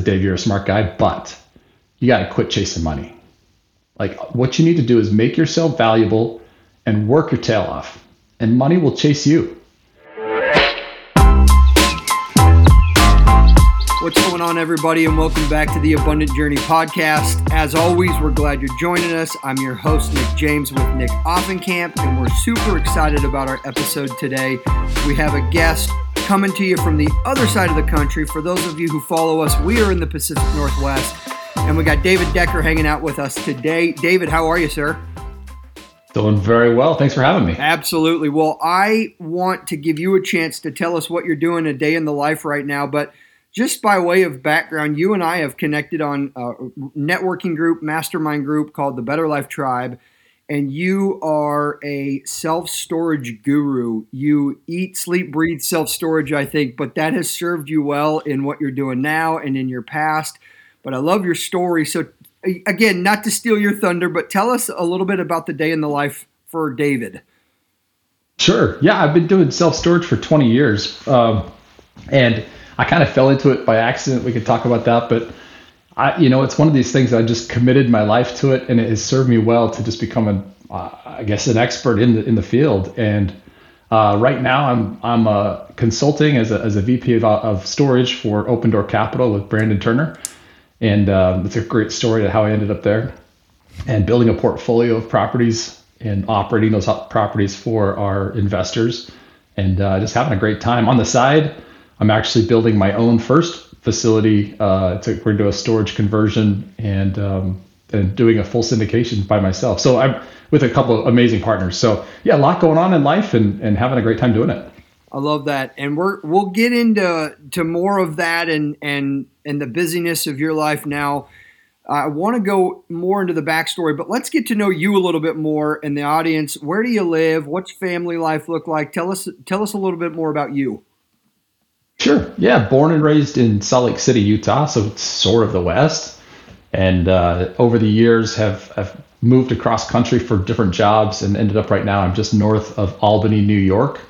said, Dave, you're a smart guy, but you got to quit chasing money. Like what you need to do is make yourself valuable and work your tail off, and money will chase you. What's going on, everybody, and welcome back to the Abundant Journey podcast. As always, we're glad you're joining us. I'm your host, Nick James, with Nick Offenkamp, and we're super excited about our episode today. We have a guest coming to you from the other side of the country. For those of you who follow us, we are in the Pacific Northwest, and we got David Decker hanging out with us today. David, how are you, sir? Doing very well. Thanks for having me. Absolutely. Well, I want to give you a chance to tell us what you're doing a day in the life right now, but just by way of background, you and I have connected on a networking group, mastermind group called the Better Life Tribe, and you are a self storage guru. You eat, sleep, breathe self storage, I think, but that has served you well in what you're doing now and in your past. But I love your story. So, again, not to steal your thunder, but tell us a little bit about the day in the life for David. Sure. Yeah, I've been doing self storage for 20 years. Um, and I kind of fell into it by accident. We could talk about that, but I, you know, it's one of these things I just committed my life to it, and it has served me well to just become an, uh, I guess, an expert in the in the field. And uh, right now, I'm I'm uh, consulting as a as a VP of, of storage for Open Door Capital with Brandon Turner, and um, it's a great story to how I ended up there, and building a portfolio of properties and operating those properties for our investors, and uh, just having a great time on the side. I'm actually building my own first facility. Uh, to, we're doing a storage conversion and um, and doing a full syndication by myself. So I'm with a couple of amazing partners. So yeah, a lot going on in life and, and having a great time doing it. I love that, and we're we'll get into to more of that and and and the busyness of your life now. I want to go more into the backstory, but let's get to know you a little bit more in the audience. Where do you live? What's family life look like? Tell us tell us a little bit more about you. Sure. Yeah. Born and raised in Salt Lake City, Utah. So it's sort of the West. And uh, over the years have, have moved across country for different jobs and ended up right now. I'm just north of Albany, New York.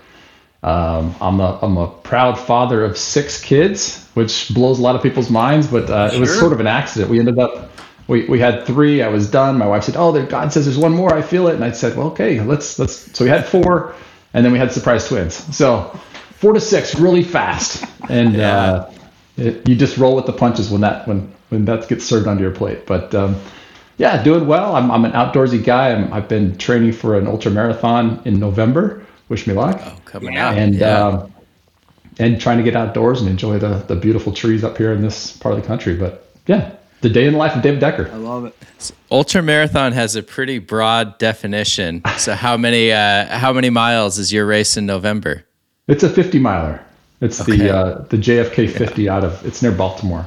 Um, I'm, a, I'm a proud father of six kids, which blows a lot of people's minds, but uh, sure. it was sort of an accident. We ended up, we, we had three. I was done. My wife said, "Oh, there, God says there's one more. I feel it." And I said, "Well, okay, let's let's." So we had four, and then we had surprise twins. So four to six really fast, and yeah. uh, it, you just roll with the punches when that when when that gets served onto your plate. But um, yeah, doing well. I'm I'm an outdoorsy guy. i have been training for an ultra marathon in November. Wish me luck. Oh, coming out. And yeah. um, and trying to get outdoors and enjoy the the beautiful trees up here in this part of the country. But yeah, the day in the life of David Decker. I love it. So ultra marathon has a pretty broad definition. So how many uh, how many miles is your race in November? It's a 50 miler. It's okay. the uh, the JFK 50 yeah. out of it's near Baltimore.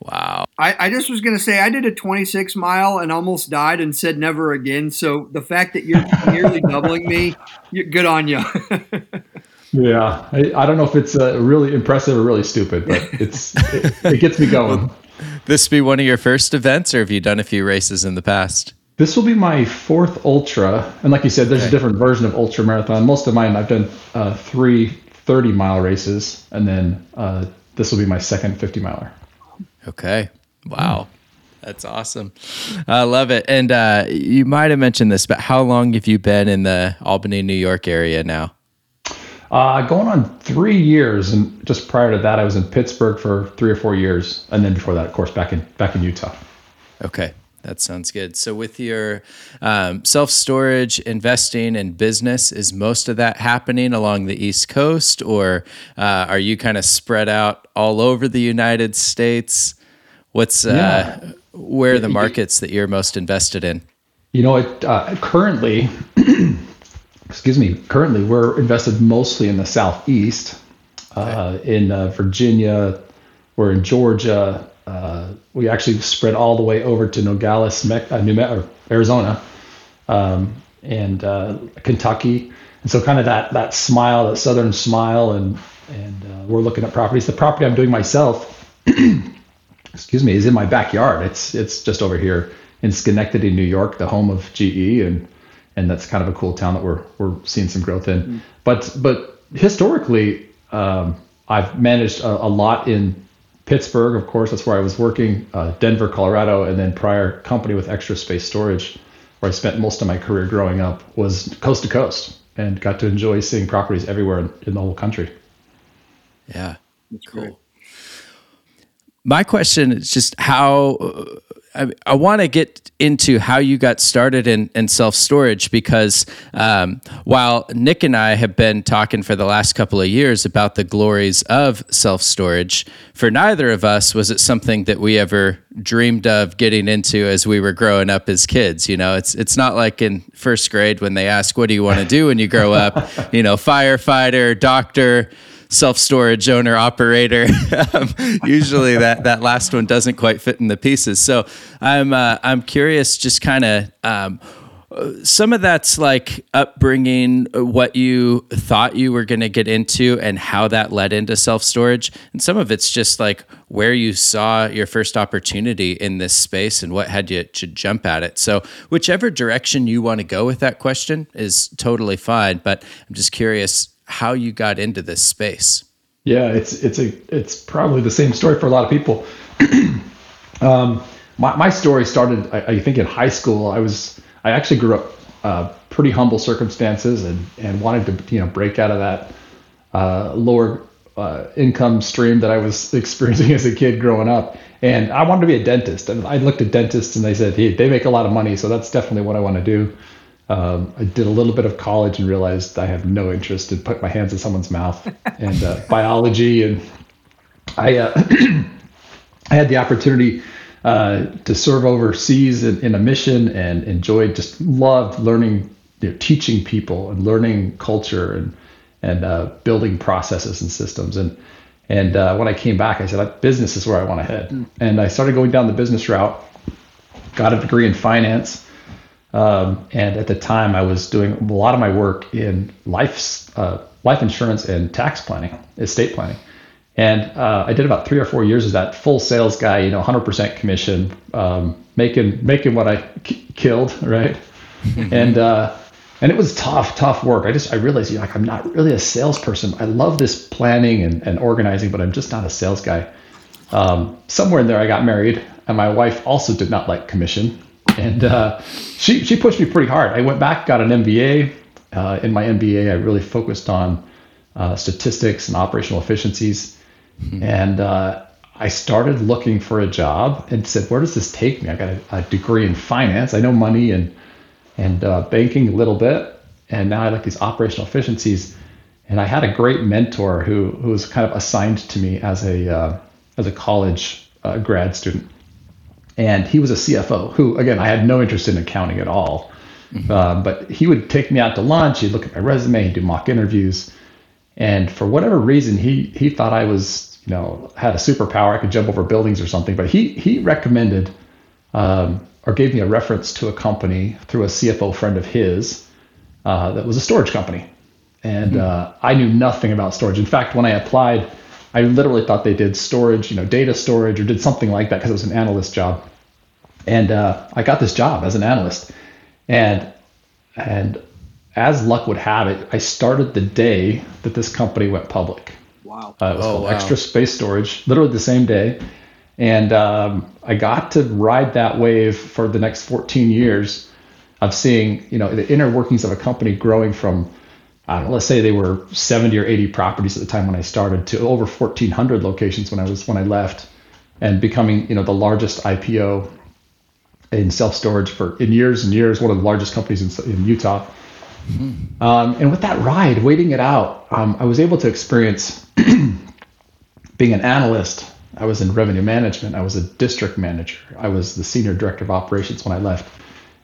Wow. I, I just was going to say I did a 26 mile and almost died and said never again. So the fact that you're nearly doubling me, good on you. yeah, I, I, don't know if it's uh, really impressive or really stupid, but it's it, it gets me going. this be one of your first events, or have you done a few races in the past? This will be my fourth ultra, and like you said, there's okay. a different version of ultra marathon. Most of mine, I've done uh, three 30 mile races, and then uh, this will be my second 50 miler. Okay, wow, that's awesome. I love it. And uh, you might have mentioned this, but how long have you been in the Albany, New York area now? Uh, going on three years, and just prior to that, I was in Pittsburgh for three or four years, and then before that, of course, back in back in Utah. Okay, that sounds good. So, with your um, self storage, investing, and business, is most of that happening along the East Coast, or uh, are you kind of spread out all over the United States? What's uh, yeah. where are the markets that you're most invested in? You know, it, uh, currently, excuse me, currently we're invested mostly in the Southeast, uh, okay. in uh, Virginia, we're in Georgia, uh, we actually spread all the way over to Nogales, Me- uh, New Me- Arizona, um, and uh, Kentucky. And so, kind of that that smile, that southern smile, and and uh, we're looking at properties. The property I'm doing myself, excuse me, is in my backyard. It's it's just over here in Schenectady, New York, the home of GE, and and that's kind of a cool town that we're we're seeing some growth in. Mm-hmm. But but historically, um, I've managed a, a lot in Pittsburgh, of course, that's where I was working, uh, Denver, Colorado, and then prior company with Extra Space Storage, where I spent most of my career growing up, was coast to coast and got to enjoy seeing properties everywhere in, in the whole country. Yeah, That's cool. Great. My question is just how I, I want to get into how you got started in, in self storage because um, while Nick and I have been talking for the last couple of years about the glories of self storage, for neither of us was it something that we ever dreamed of getting into as we were growing up as kids. You know, it's it's not like in first grade when they ask, "What do you want to do when you grow up?" you know, firefighter, doctor self storage owner operator. um, usually that that last one doesn't quite fit in the pieces. So I'm uh, I'm curious, just kind of. Um, some of that's like upbringing, what you thought you were going to get into, and how that led into self storage. And some of it's just like where you saw your first opportunity in this space and what had you to jump at it. So, whichever direction you want to go with that question is totally fine. But I'm just curious how you got into this space. Yeah, it's it's a it's probably the same story for a lot of people. um, my my story started, I, I, think, in high school. I was I actually grew up uh, pretty humble circumstances and and wanted to you know break out of that uh, lower uh, income stream that I was experiencing as a kid growing up. And I wanted to be a dentist. And I looked at dentists and they said, hey, they make a lot of money, so that's definitely what I want to do. Um, I did a little bit of college and realized I have no interest in putting my hands in someone's mouth and uh, biology. And I, uh, I had the opportunity uh, to serve overseas in, in, a mission and enjoyed, just loved learning, you know, teaching people and learning culture and and uh, building processes and systems. And and uh, when I came back, I said, business is where I want to head. Mm. And I started going down the business route. Got a degree in finance um, and at the time, I was doing a lot of my work in life, uh, life insurance and tax planning, estate planning. And uh, I did about three or four years as that full sales guy, you know, 100% commission, um, making making what I k- killed, right? And uh, and it was tough, tough work. I just I realized, you know, like I'm not really a salesperson. I love this planning and, and organizing, but I'm just not a sales guy. Um, somewhere in there, I got married, and my wife also did not like commission and uh, she she pushed me pretty hard. I went back, got an MBA. Uh, in my MBA, I really focused on uh, statistics and operational efficiencies, mm-hmm. and uh, I started looking for a job and said, "Where does this take me?" I got a, a degree in finance. I know money and and uh, banking a little bit, and now I like these operational efficiencies. And I had a great mentor who who was kind of assigned to me as a uh, as a college grad student and he was a CFO who, again, I had no interest in accounting at all. Mm-hmm. Uh, but he would take me out to lunch. He'd look at my resume. He'd do mock interviews, and for whatever reason, he he thought I was, you know, had a superpower. I could jump over buildings or something. But he he recommended um, or gave me a reference to a company through a CFO friend of his uh, that was a storage company, and mm-hmm. uh, I knew nothing about storage. In fact, when I applied I literally thought they did storage, you know, data storage or did something like that because it was an analyst job. And uh, I got this job as an analyst, and and as luck would have it, I started the day that this company went public. Wow! Uh, it was oh, called wow. Extra Space Storage, literally the same day, and um, I got to ride that wave for the next 14 years of seeing, you know, the inner workings of a company growing from I don't know, let's say they were 70 or 80 properties at the time when I started to over 1,400 locations when I was when I left, and becoming you know the largest IPO in self storage for in years and years, one of the largest companies in, in Utah. Mm-hmm. Um, and with that ride, waiting it out, um, I was able to experience being an analyst. I was in revenue management. I was a district manager. I was the senior director of operations when I left,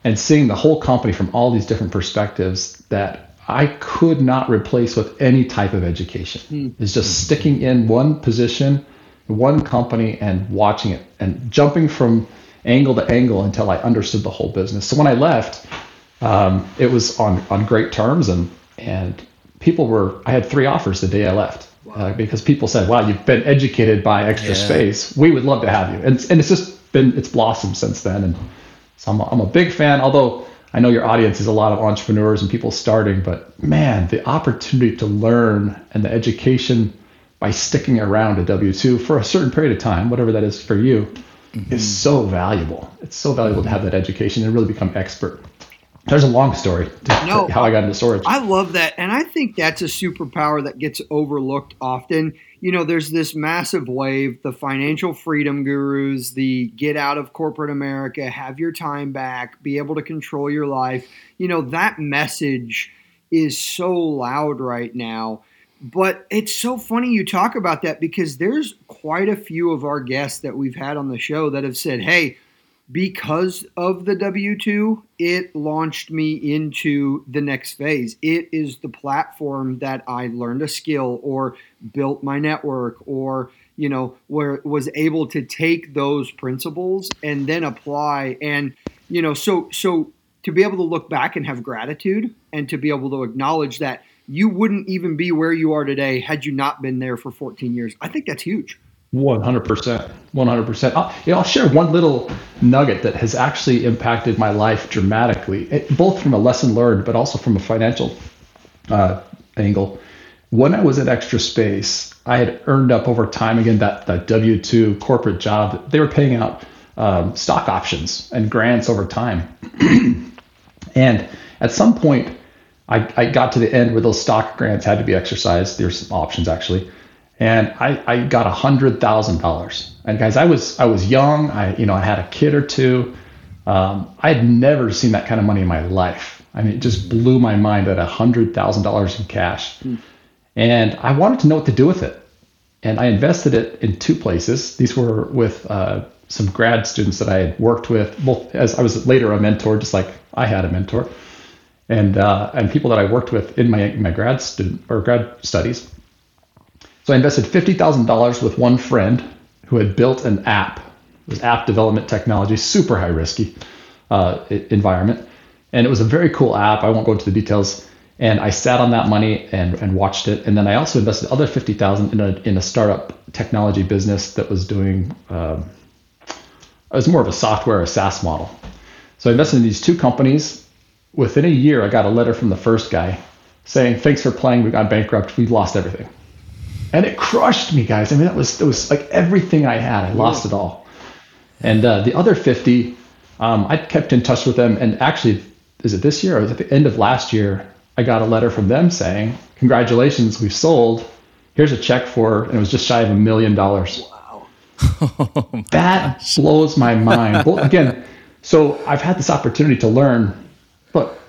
and seeing the whole company from all these different perspectives that I could not replace with any type of education. Mm. It's just sticking in one position, one company, and watching it and jumping from angle to angle until I understood the whole business. So when I left, um, it was on on great terms, and and people were. I had three offers the day I left. Uh, because people said, "Wow, you've been educated by Extra yeah. Space. We would love to have you." And and it's just been it's blossomed since then. And so I'm a, I'm a big fan. Although I know your audience is a lot of entrepreneurs and people starting, but man, the opportunity to learn and the education by sticking around a W 2 for a certain period of time, whatever that is for you, mm-hmm. is so valuable. It's so valuable to have that education and really become expert. There's a long story to, no, how I got into storage. I love that. And I think that's a superpower that gets overlooked often. You know, there's this massive wave, the financial freedom gurus, the get out of corporate America, have your time back, be able to control your life. You know, that message is so loud right now. But it's so funny you talk about that because there's quite a few of our guests that we've had on the show that have said, hey, because of the W 2, it launched me into the next phase. It is the platform that I learned a skill or built my network or, you know, where was able to take those principles and then apply. And, you know, so, so to be able to look back and have gratitude and to be able to acknowledge that you wouldn't even be where you are today had you not been there for 14 years, I think that's huge. One hundred percent, one hundred percent. I'll share one little nugget that has actually impacted my life dramatically, it, both from a lesson learned, but also from a financial uh, angle. When I was at Extra Space, I had earned up over time again that that W two corporate job. They were paying out um, stock options and grants over time, and at some point, I, I got to the end where those stock grants had to be exercised. There's some options actually and I, I got a hundred thousand dollars. And guys, I was I was young. I you know I had a kid or two. Um, I had never seen that kind of money in my life. I mean, it just blew my mind at a hundred thousand dollars in cash. Mm. And I wanted to know what to do with it. And I invested it in two places. These were with uh, some grad students that I had worked with, both as I was later a mentor, just like I had a mentor, and uh, and people that I worked with in my my grad student or grad studies. So I invested $50,000 with one friend who had built an app. It was app development technology, super high risky uh, environment. And it was a very cool app. I won't go into the details. And I sat on that money and, and watched it. And then I also invested other 50,000 in a, in a startup technology business that was doing, um, it was more of a software, a SaaS model. So I invested in these two companies. Within a year, I got a letter from the first guy saying, thanks for playing. We got bankrupt. We lost everything and it crushed me, guys. I mean, that was it was like everything I had. I lost it all. And uh, the other 50, um, I kept in touch with them. And actually, is it this year or at the end of last year? I got a letter from them saying, "Congratulations, we've sold. Here's a check for," and it was just shy of a million dollars. Wow, oh that gosh. blows my mind. well, again, so I've had this opportunity to learn. Look,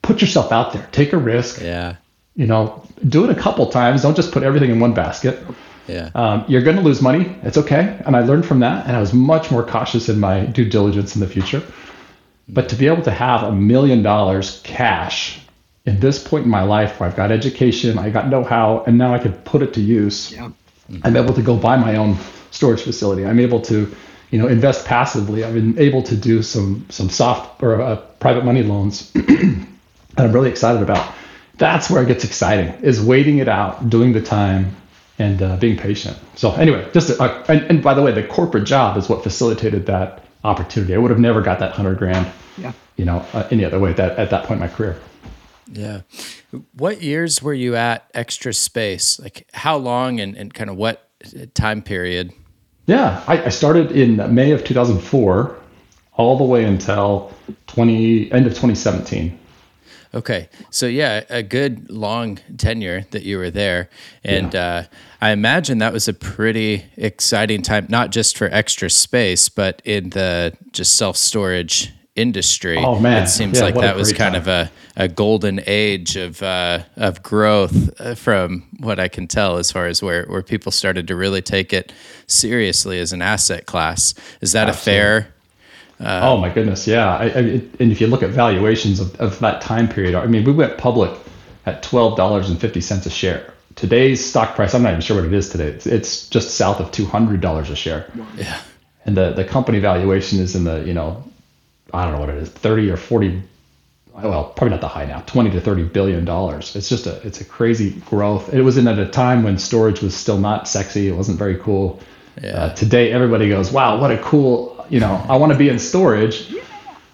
put yourself out there, take a risk. Yeah you know, do it a couple times. Don't just put everything in one basket. Yeah. Um, you're going to lose money. It's okay. And I learned from that. And I was much more cautious in my due diligence in the future. But to be able to have a million dollars cash in this point in my life where I've got education, I got know how, and now I can put it to use, yeah. I'm able to go buy my own storage facility. I'm able to, you know, invest passively. I've been able to do some some soft or uh, private money loans that I'm really excited about that's where it gets exciting is waiting it out doing the time and uh, being patient. So anyway just uh, and, and, by the way the corporate job is what facilitated that opportunity. I would have never got that 100 grand yeah. you know uh, any other way that at that point in my career. Yeah. What years were you at extra space? Like how long and, and kind of what time period? Yeah I, I started in may of 2004 all the way until 20 end of 2017 Okay. So yeah, a good long tenure that you were there. And yeah. uh, I imagine that was a pretty exciting time, not just for extra space, but in the just self storage industry. Oh man. It seems yeah, like that was kind time. of a, a golden age of uh, of growth uh, from what I can tell as far as where, where people started to really take it seriously as an asset class. Is that Absolutely. a fair uh, oh my goodness, yeah. I, I, and if you look at valuations of, of that time period, I mean, we went public at twelve dollars and fifty cents a share. Today's stock price, I'm not even sure what it is today. It's, it's just south of two hundred dollars a share. Yeah. And the the company valuation is in the you know, I don't know what it is, thirty or forty. Well, probably not the high now, twenty to thirty billion dollars. It's just a it's a crazy growth. It was in at a time when storage was still not sexy. It wasn't very cool. Yeah. Uh, today, everybody goes, "Wow, what a cool you know, I want to be in storage.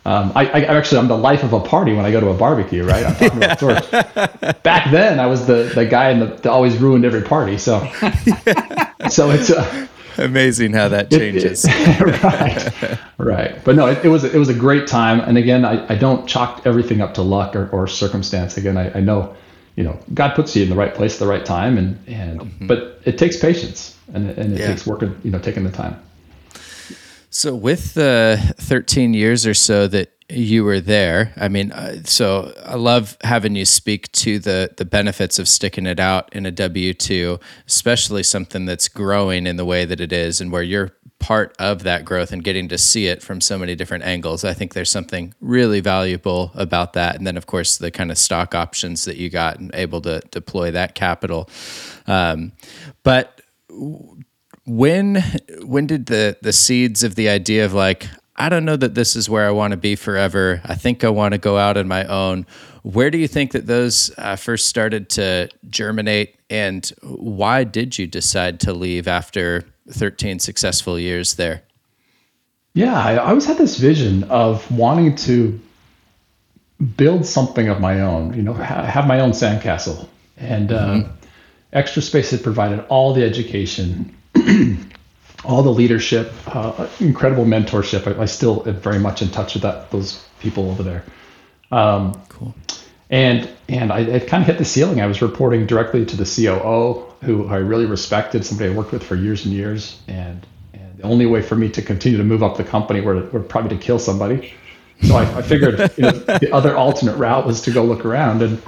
Um, I, I, actually I'm the life of a party when I go to a barbecue, right? I'm talking about storage. Back then, I was the the guy in the, that always ruined every party. So so it's uh, amazing how that changes. It, it, right, right. But no, it, it, was it was a great time. And again, I, I don't chalk everything up to luck or, or circumstance. Again, I, I know you know God puts you in the right place at the right time, and and mm-hmm. but it takes patience and and it yeah. takes working you know taking the time. So, with the 13 years or so that you were there, I mean, uh, so I love having you speak to the the benefits of sticking it out in a W two, especially something that's growing in the way that it is, and where you're part of that growth and getting to see it from so many different angles. I think there's something really valuable about that. And then, of course, the kind of stock options that you got and able to deploy that capital. Um, but when when did the the seeds of the idea of like I don't know that this is where I want to be forever. I think I want to go out on my own. Where do you think that those uh, first started to germinate, and why did you decide to leave after 13 successful years there? Yeah, I always had this vision of wanting to build something of my own. You know, have my own sandcastle, and uh, mm-hmm. Extra Space had provided all the education all the leadership, uh, incredible mentorship. I, I, still am very much in touch with that those people over there. Um, cool. And and I it kind of hit the ceiling. I was reporting directly to the COO, who I really respected, somebody I worked with for years and years. And and the only way for me to continue to move up the company were, were probably to kill somebody. So I, I figured you know, the other alternate route was to go look around. And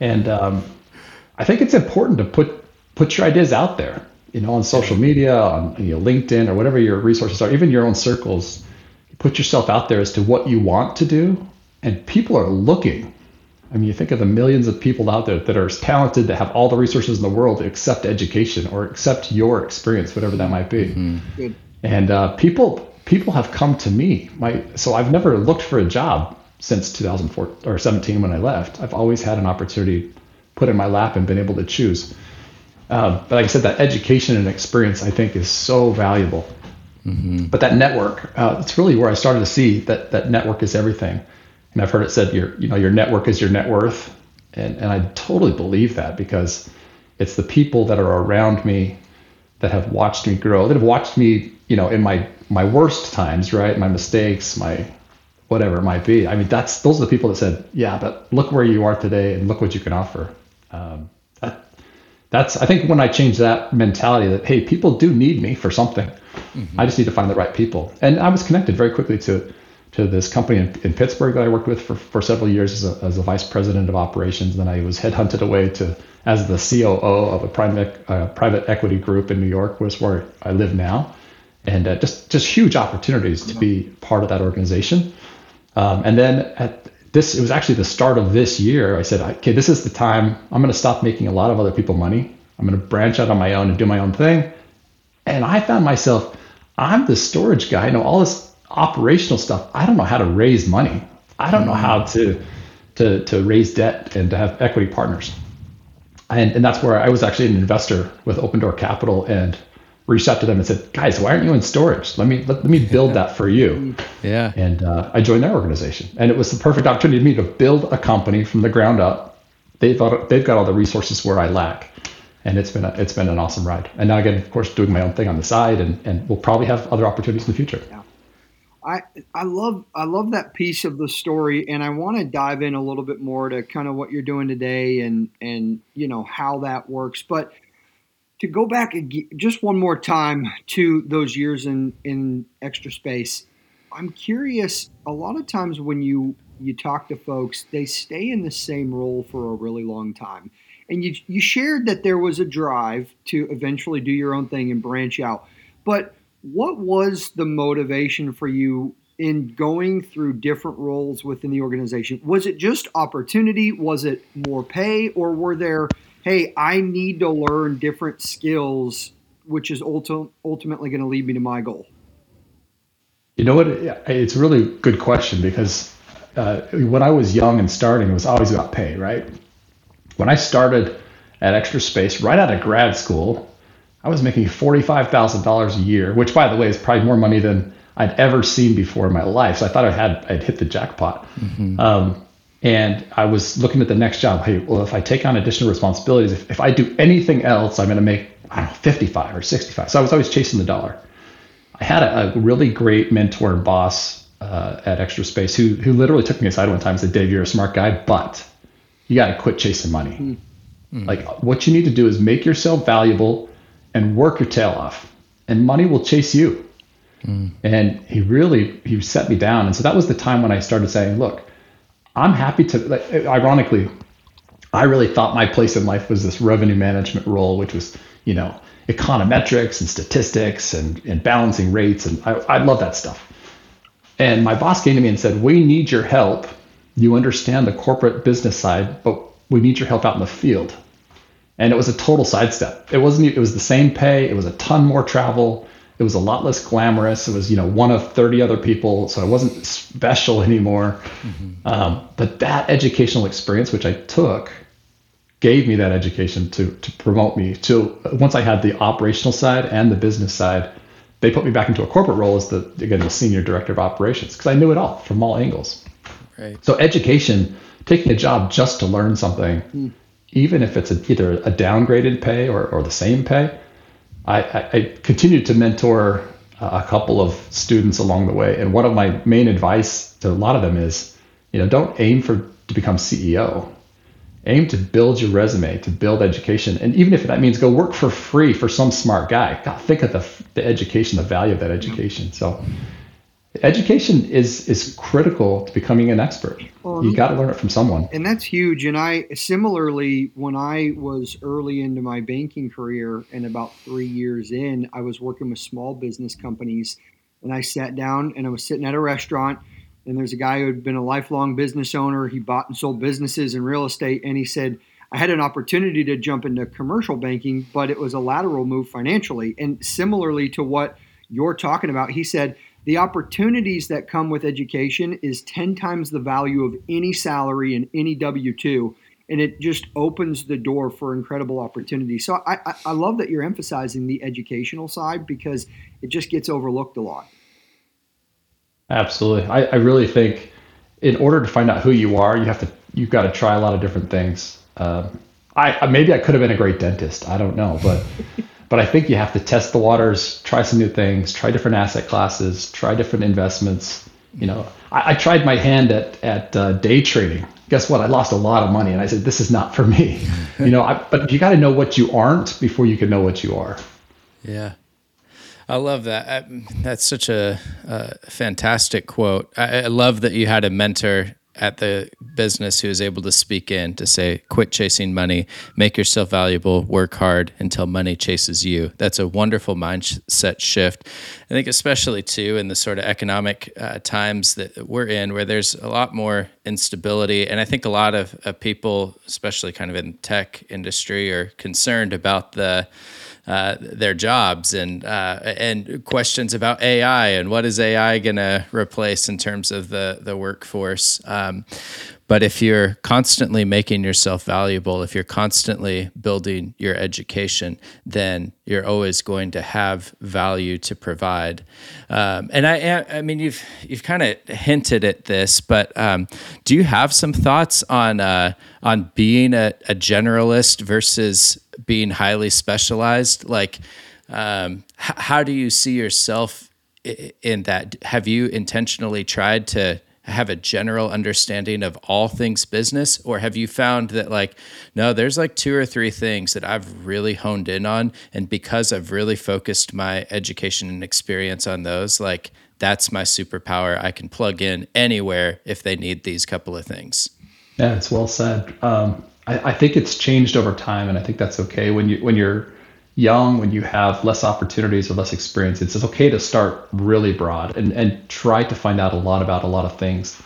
and um, I think it's important to put put your ideas out there you know, on social media, on you know, LinkedIn or whatever your resources are, even your own circles, put yourself out there as to what you want to do, and people are looking. I mean, you think of the millions of people out there that are talented, that have all the resources in the world to accept education or accept your experience, whatever that might be. Mm-hmm. And uh, people people have come to me. My so I've never looked for a job since 2004 or 17 when I left. I've always had an opportunity put in my lap and been able to choose. Um, but like I said, that education and experience I think is so valuable. Mm-hmm. But that network, uh, it's really where I started to see that that network is everything. And I've heard it said your you know your network is your net worth, and and I totally believe that because it's the people that are around me that have watched me grow, that have watched me you know in my my worst times, right, my mistakes, my whatever it might be. I mean, that's those are the people that said, yeah, but look where you are today and look what you can offer. Um, that's I think when I changed that mentality that hey, people do need me for something. Mm-hmm. I just need to find the right people. And I was connected very quickly to to this company in, in Pittsburgh that I worked with for, for several years as a, as a vice president of operations. Then I was headhunted away to as the COO of a private uh, private equity group in New York, was where I live now, and uh, just just huge opportunities to be part of that organization. Um, and then at this it was actually the start of this year. I said, okay, this is the time. I'm going to stop making a lot of other people money. I'm going to branch out on my own and do my own thing. And I found myself, I'm the storage guy. I know all this operational stuff. I don't know how to raise money. I don't know how to to to raise debt and to have equity partners. And and that's where I was actually an investor with Open Door Capital and reached out to them and said, guys, why aren't you in storage? Let me let, let me build that for you. Yeah. And uh, I joined their organization, and it was the perfect opportunity for me to build a company from the ground up. They thought they've got all the resources where I lack, and it's been a, it's been an awesome ride. And now again, of course, doing my own thing on the side, and and we'll probably have other opportunities in the future. Yeah. I, I love I love that piece of the story, and I want to dive in a little bit more to kind of what you're doing today, and and you know how that works. But to go back just one more time to those years in in extra space. I'm curious a lot of times when you you talk to folks they stay in the same role for a really long time. And you you shared that there was a drive to eventually do your own thing and branch out. But what was the motivation for you in going through different roles within the organization? Was it just opportunity? Was it more pay? Or were there hey, I need to learn different skills, which is ulti- ultimately going to lead me to my goal? You know what? It's a really good question because uh, when I was young and starting, it was always about pay, right? When I started at Extra Space right out of grad school, I was making $45,000 a year, which, by the way, is probably more money than I'd ever seen before in my life. So I thought I had I'd hit the jackpot. Mm-hmm. Um, and I was looking at the next job. Hey, well, if I take on additional responsibilities, if, if I do anything else, I'm going to make I don't know 55 or 65. So I was always chasing the dollar. I had a, a really great mentor and boss uh, at Extra Space who who literally took me aside one time and said, "Dave, you're a smart guy, but you got to quit chasing money. Mm-hmm. Like what you need to do is make yourself valuable and work your tail off, and money will chase you." Mm. And he really he set me down, and so that was the time when I started saying, "Look, I'm happy to." Like, ironically, I really thought my place in life was this revenue management role, which was you know econometrics and statistics and, and balancing rates. And I, I love that stuff. And my boss came to me and said, We need your help. You understand the corporate business side, but we need your help out in the field. And it was a total sidestep. It wasn't, it was the same pay, it was a ton more travel. It was a lot less glamorous. It was, you know, one of 30 other people, so I wasn't special anymore. Mm-hmm. Um, but that educational experience, which I took, gave me that education to to promote me to once I had the operational side and the business side, they put me back into a corporate role as the again the senior director of operations because I knew it all from all angles. Right. So education, taking a job just to learn something, mm. even if it's a, either a downgraded pay or, or the same pay, I, I, continued to mentor uh, a couple of students along the way. And one of my main advice to a lot of them is, you know, don't aim for to become CEO aim to build your resume, to build education. And even if that means go work for free for some smart guy, God, think of the, the education, the value of that education. So education is is critical to becoming an expert. Well, you got to learn it from someone. And that's huge. And I similarly, when I was early into my banking career and about three years in, I was working with small business companies and I sat down and I was sitting at a restaurant – and there's a guy who had been a lifelong business owner. He bought and sold businesses and real estate. And he said, I had an opportunity to jump into commercial banking, but it was a lateral move financially. And similarly to what you're talking about, he said, the opportunities that come with education is 10 times the value of any salary and any W 2. And it just opens the door for incredible opportunities. So I, I, I love that you're emphasizing the educational side because it just gets overlooked a lot. Absolutely. I, I really think in order to find out who you are, you have to you've got to try a lot of different things. Um, I maybe I could have been a great dentist. I don't know, but but I think you have to test the waters, try some new things, try different asset classes, try different investments. You know, I, I tried my hand at at uh, day trading. Guess what? I lost a lot of money, and I said this is not for me. you know, I, but you got to know what you aren't before you can know what you are. Yeah. I love that. I, that's such a, a fantastic quote. I, I, love that you had a mentor at the business who is able to speak in to say, quit chasing money, make yourself valuable, work hard until money chases you. That's a wonderful mindset shift. I think, especially too, in the sort of economic uh, times that we're in, where there's a lot more instability. And I think a lot of, people, especially kind of in tech industry, are concerned about the uh, their jobs and uh, and questions about AI and what is AI going to replace in terms of the the workforce. Um, but if you're constantly making yourself valuable, if you're constantly building your education, then you're always going to have value to provide. Um, and I, I mean, you've you've kind of hinted at this, but um, do you have some thoughts on uh, on being a, a generalist versus being highly specialized like um, h- how do you see yourself in that have you intentionally tried to have a general understanding of all things business? Or have you found that like no there's like two or three things that I've really honed in on and because I've really focused my education and experience on those like that's my superpower. I can plug in anywhere if they need these couple of things. Yeah it's well said. Um, I, I think it's changed over time, and I think that's okay. When you when you're young, when you have less opportunities or less experience, it's, okay to start really broad and, and try to find out a lot about a lot of things.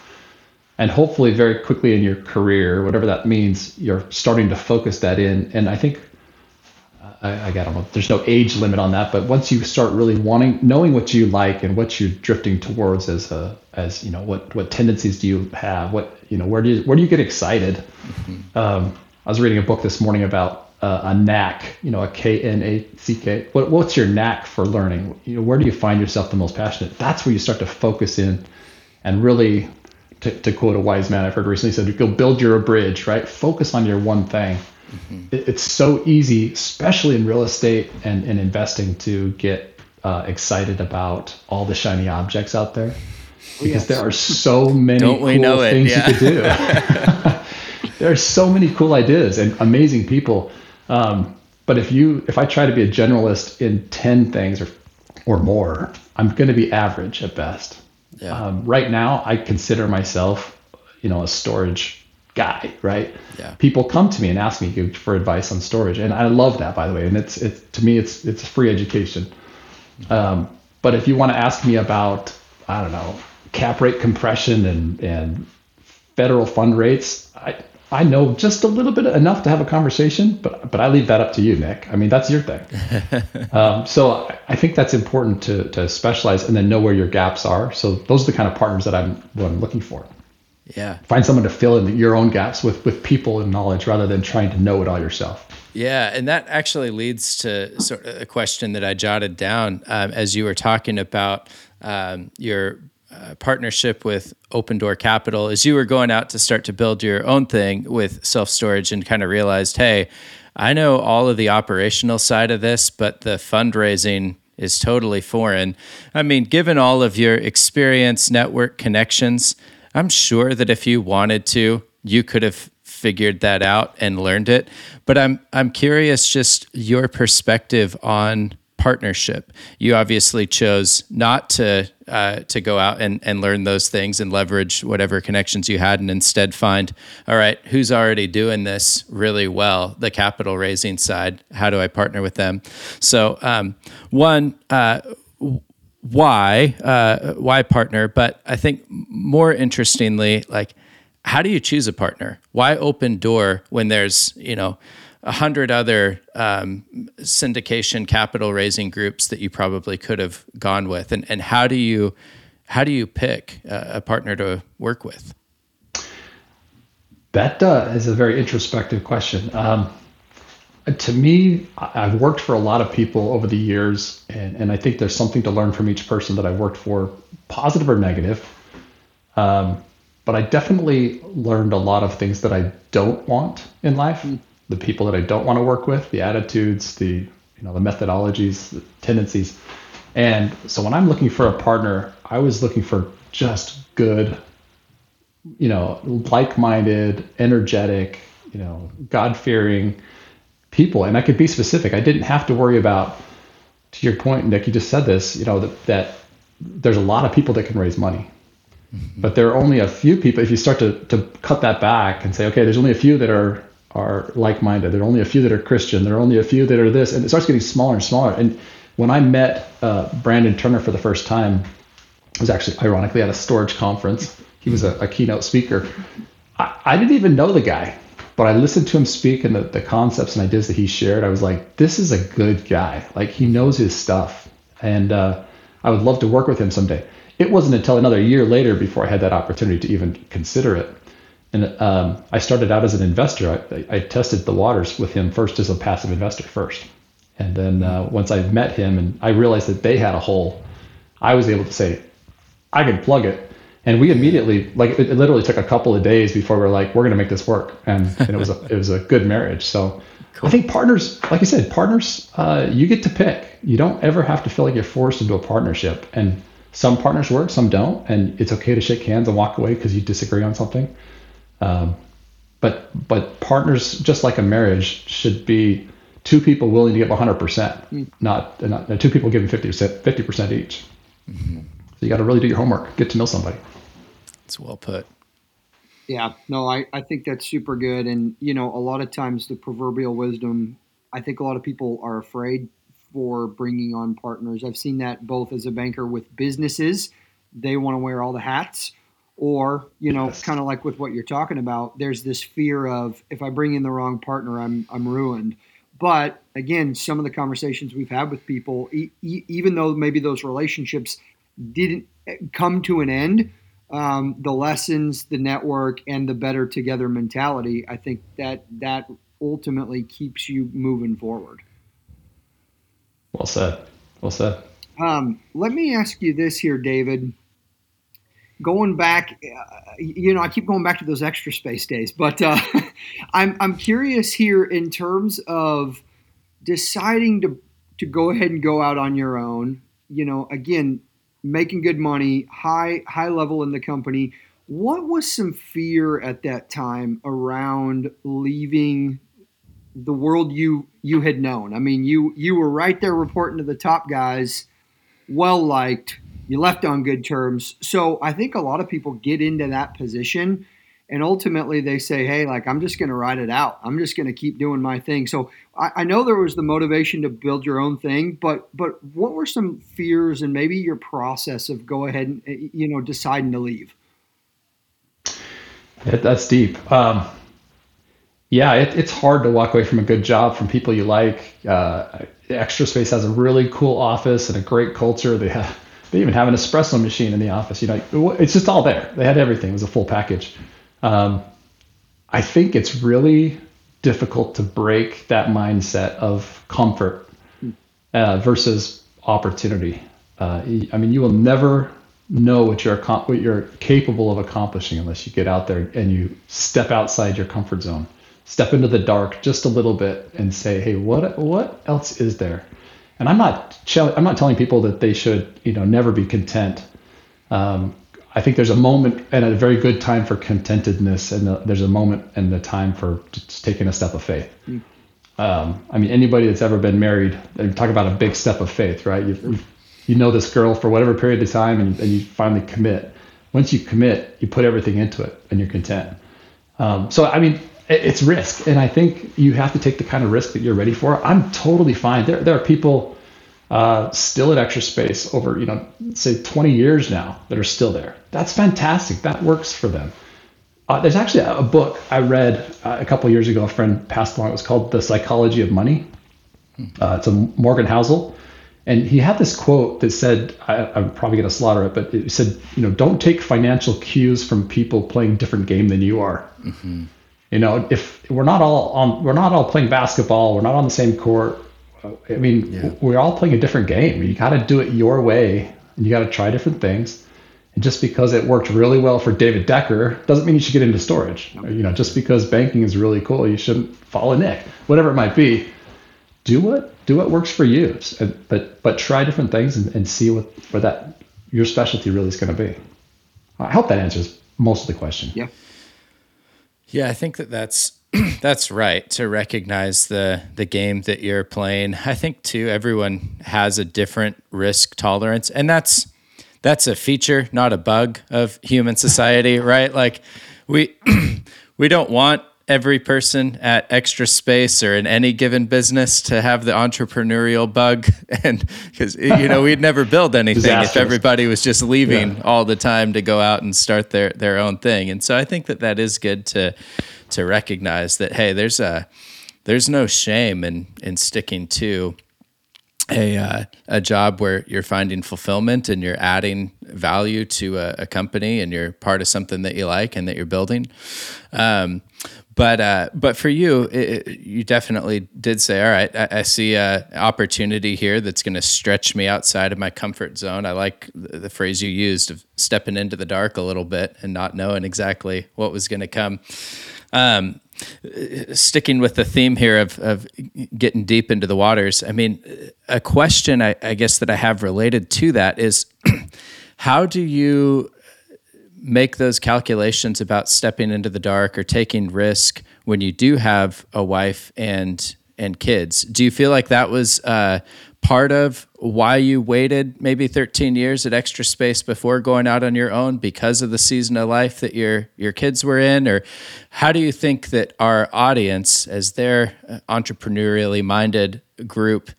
And hopefully, very quickly in your career, whatever that means, you're starting to focus that in. And I think, I, I don't know, there's no age limit on that, but once you start really wanting, knowing what you like and what you're drifting towards as a, as you know, what what tendencies do you have? What you know, where do you where do you get excited? Mm-hmm. Um, I was reading a book this morning about a, a knack, you know, a K N A C K. What, what's your knack for learning? You know, where do you find yourself the most passionate? That's where you start to focus in and really, to, to quote a wise man I've heard recently, said, go build your bridge, right? Focus on your one thing. Mm-hmm. It, it's so easy, especially in real estate and, and investing, to get uh, excited about all the shiny objects out there because yes. there are so many Don't cool things yeah. you could do. there are so many cool ideas and amazing people. Um, but if you, if I try to be a generalist in 10 things or, or more, I'm going to be average at best. Yeah. Um, right now, I consider myself, you know, a storage guy, right? Yeah. People come to me and ask me for advice on storage, and I love that, by the way. And it's it's to me, it's it's free education. Um, but if you want to ask me about, I don't know, cap rate compression and and federal fund rates, I I know just a little bit enough to have a conversation, but but I leave that up to you, Nick. I mean, that's your thing. um, so I think that's important to to specialize and then know where your gaps are. So those are the kind of partners that I'm what I'm looking for. Yeah. Find someone to fill in your own gaps with with people and knowledge rather than trying to know it all yourself. Yeah, and that actually leads to sort of a question that I jotted down um, as you were talking about um, your uh, partnership with Open Door Capital as you were going out to start to build your own thing with self storage and kind of realized, hey, I know all of the operational side of this, but the fundraising is totally foreign. I mean, given all of your experience, network connections, I'm sure that if you wanted to, you could have figured that out and learned it. But I'm I'm curious just your perspective on partnership. You obviously chose not to uh, to go out and, and learn those things and leverage whatever connections you had, and instead find, all right, who's already doing this really well, the capital raising side. How do I partner with them? So, um, one. Uh, why uh, why partner but i think more interestingly like how do you choose a partner why open door when there's you know a hundred other um, syndication capital raising groups that you probably could have gone with, and and how do you how do you pick a, a partner to work with? That uh, is a very introspective question. Um, to me, I've worked for a lot of people over the years, and, and I think there's something to learn from each person that I've worked for, positive or negative. Um, but I definitely learned a lot of things that I don't want in life the people that I don't want to work with, the attitudes, the you know the methodologies, the tendencies. And so when I'm looking for a partner, I was looking for just good, you know, like-minded, energetic, you know, God-fearing people. And I could be specific. I didn't have to worry about to your point, Nick, you just said this, you know, that, that there's a lot of people that can raise money. Mm-hmm. But there are only a few people. If you start to, to cut that back and say, okay, there's only a few that are are like-minded. There are only a few that are Christian. There are only a few that are this, and it starts getting smaller and smaller. And when I met uh, Brandon Turner for the first time, it was actually ironically at a storage conference. He was a, a keynote speaker. I, I, didn't even know the guy, but I listened to him speak and the, the concepts and ideas that he shared. I was like, this is a good guy. Like he knows his stuff, and uh, I would love to work with him someday. It wasn't until another year later before I had that opportunity to even consider it. And um, I started out as an investor. I, I, tested the waters with him first as a passive investor first. And then uh, once I met him and I realized that they had a hole, I was able to say, I can plug it. And we immediately, like, it, it literally took a couple of days before we are like, we're going to make this work. And, and, it was a, it was a good marriage. So cool. I think partners, like I said, partners, uh, you get to pick. You don't ever have to feel like you're forced into a partnership. And some partners work, some don't. And it's okay to shake hands and walk away because you disagree on something. Um, but but partners, just like a marriage, should be two people willing to give 100%, mm. not, not two people giving 50 percent each. Mm-hmm. So you got to really do your homework, get to know somebody. It's well put. Yeah, no, I, I think that's super good. And, you know, a lot of times the proverbial wisdom, I think a lot of people are afraid for bringing on partners. I've seen that both as a banker with businesses, they want to wear all the hats or you know yes. kind of like with what you're talking about there's this fear of if i bring in the wrong partner i'm i'm ruined but again some of the conversations we've had with people e- e- even though maybe those relationships didn't eh, come to an end um, the lessons the network and the better together mentality i think that that ultimately keeps you moving forward. Well said. Well said. Um, let me ask you this here, David. Going back, uh, you know, I keep going back to those extra space days, but uh, I'm I'm curious here in terms of deciding to to go ahead and go out on your own. You know, again, making good money, high high level in the company. What was some fear at that time around leaving the world you you had known? I mean, you you were right there reporting to the top guys well liked, you left on good terms. So I think a lot of people get into that position and ultimately they say, hey, like, I'm just going to ride it out. I'm just going to keep doing my thing. So I, I, know there was the motivation to build your own thing, but but what were some fears and maybe your process of go ahead and, you know, deciding to leave? That's deep. Um, yeah, it, it's hard to walk away from a good job from people you like. Uh, Extra Space has a really cool office and a great culture. They have they even have an espresso machine in the office. You know, it's just all there. They had everything. It was a full package. Um, I think it's really difficult to break that mindset of comfort uh, versus opportunity. Uh, I mean, you will never know what you're what you're capable of accomplishing unless you get out there and you step outside your comfort zone step into the dark just a little bit and say, hey, what what else is there? And I'm not I'm not telling people that they should you know never be content. Um, I think there's a moment and a very good time for contentedness, and a, there's a moment and a time for just taking a step of faith. Mm. Um, I mean, anybody that's ever been married, and talk about a big step of faith, right? You you know this girl for whatever period of time, and, and you finally commit. Once you commit, you put everything into it, and you're content. Um, so, I mean, it's risk, and I think you have to take the kind of risk that you're ready for. I'm totally fine. There, there are people uh, still at Extra Space over, you know, say 20 years now that are still there. That's fantastic. That works for them. Uh, there's actually a book I read uh, a couple years ago. A friend passed along. It was called The Psychology of Money. Uh, it's a Morgan Housel, and he had this quote that said, I, am probably going to slaughter it, but it said, you know, don't take financial cues from people playing different game than you are. Mm-hmm. You know, if we're not all on, we're not all playing basketball, we're not on the same court. I mean, yeah. we're all playing a different game. You got to do it your way, and you got to try different things. And just because it worked really well for David Decker doesn't mean you should get into storage. You know, just because banking is really cool, you shouldn't follow Nick. Whatever it might be, do what do what works for you. But but try different things and, and see what where that your specialty really is going to be. I hope that answers most of the question. Yeah. Yeah, I think that that's that's right to recognize the the game that you're playing. I think too everyone has a different risk tolerance and that's that's a feature, not a bug of human society, right? Like we we don't want every person at extra space or in any given business to have the entrepreneurial bug and because you know we'd never build anything if everybody was just leaving yeah. all the time to go out and start their their own thing and so i think that that is good to to recognize that hey there's a there's no shame in in sticking to a uh, a job where you're finding fulfillment and you're adding value to a, a, company and you're part of something that you like and that you're building. Um, but uh, but for you, it, you definitely did say, all right, I, I see an opportunity here that's going to stretch me outside of my comfort zone. I like the, the phrase you used of stepping into the dark a little bit and not knowing exactly what was going to come. Um, sticking with the theme here of, of getting deep into the waters, I mean, a question I, I guess that I have related to that is how do you make those calculations about stepping into the dark or taking risk when you do have a wife and and kids. Do you feel like that was uh, part of why you waited maybe 13 years at Extra Space before going out on your own because of the season of life that your your kids were in, or how do you think that our audience, as their uh, entrepreneurially minded group,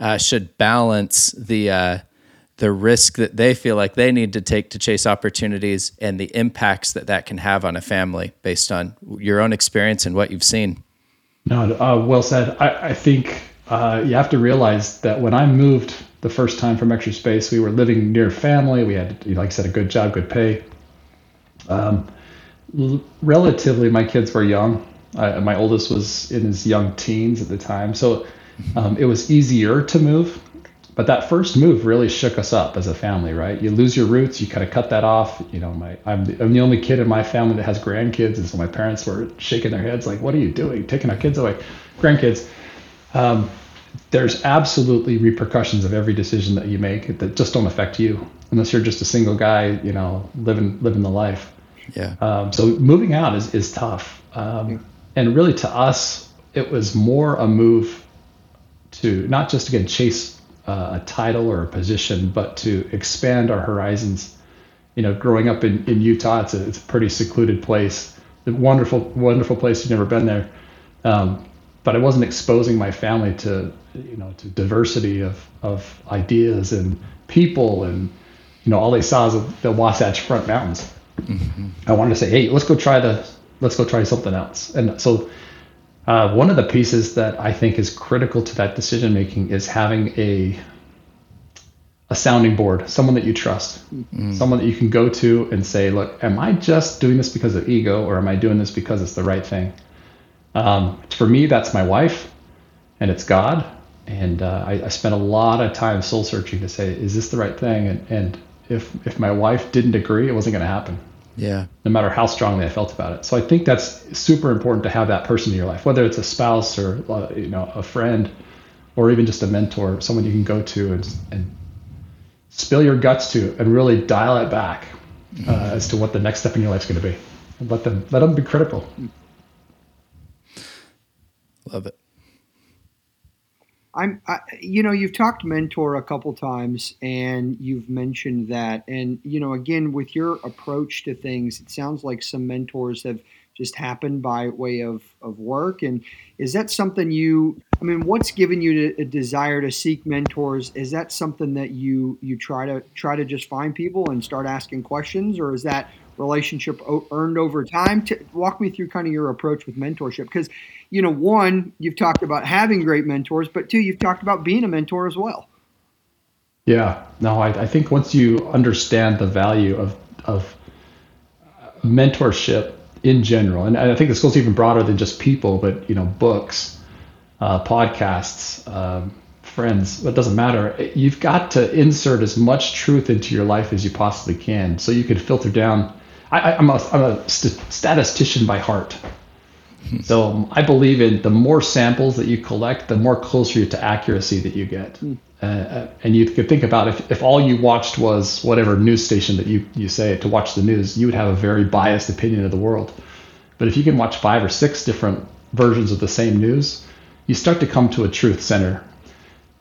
uh, should balance the uh, the risk that they feel like they need to take to chase opportunities and the impacts that that can have on a family based on your own experience and what you've seen. No, uh, well said. I, I think uh, you have to realize that when I moved the first time from Extra Space, we were living near family. We had, like I said, a good job, good pay. Um, relatively, my kids were young. My oldest was in his young teens at the time, so um, it was easier to move. But that first move really shook us up as a family, right? You lose your roots, you kind of cut that off. You know, my I'm the, I'm the only kid in my family that has grandkids, and so my parents were shaking their heads like, "What are you doing? Taking our kids away, grandkids?" Um, there's absolutely repercussions of every decision that you make that just don't affect you unless you're just a single guy, you know, living living the life. Yeah. Um, so moving out is is tough, um, yeah. and really to us, it was more a move to not just again chase uh, a title or a position, but to expand our horizons. You know, growing up in, in Utah, it's a, it's a pretty secluded place, a wonderful wonderful place. You've never been there. Um, but I wasn't exposing my family to you know to diversity of of ideas and people and you know all they saw is the Wasatch Front Mountains. Mm-hmm. I wanted to say, hey, let's go try the let's go try something else. And so uh, one of the pieces that I think is critical to that decision making is having a a sounding board, someone that you trust, mm-hmm. someone that you can go to and say, look, am I just doing this because of ego or am I doing this because it's the right thing? Um, for me, that's my wife and it's God. And uh, I, I spent a lot of time soul searching to say, is this the right thing? And, and if, if my wife didn't agree, it wasn't going to happen. Yeah. No matter how strongly I felt about it. So I think that's super important to have that person in your life, whether it's a spouse or uh, you know a friend, or even just a mentor, someone you can go to and, and spill your guts to, and really dial it back uh, as to what the next step in your life is going to be. And let them let them be critical. Love it. I'm, I, you know, you've talked mentor a couple times, and you've mentioned that, and you know, again, with your approach to things, it sounds like some mentors have just happened by way of of work. And is that something you? I mean, what's given you a desire to seek mentors? Is that something that you you try to try to just find people and start asking questions, or is that relationship earned over time? To walk me through kind of your approach with mentorship, because you know, one, you've talked about having great mentors, but two, you've talked about being a mentor as well. Yeah, no, I, I think once you understand the value of of mentorship in general, and I think this goes even broader than just people, but you know, books, uh, podcasts, um, friends, it doesn't matter. You've got to insert as much truth into your life as you possibly can, so you can filter down. I, am a, I'm a st- statistician by heart. So I believe in the more samples that you collect, the more closer you to accuracy that you get. Mm. Uh, and you could think about if, if all you watched was whatever news station that you, you say to watch the news, you would have a very biased opinion of the world. But if you can watch five or six different versions of the same news, you start to come to a truth center.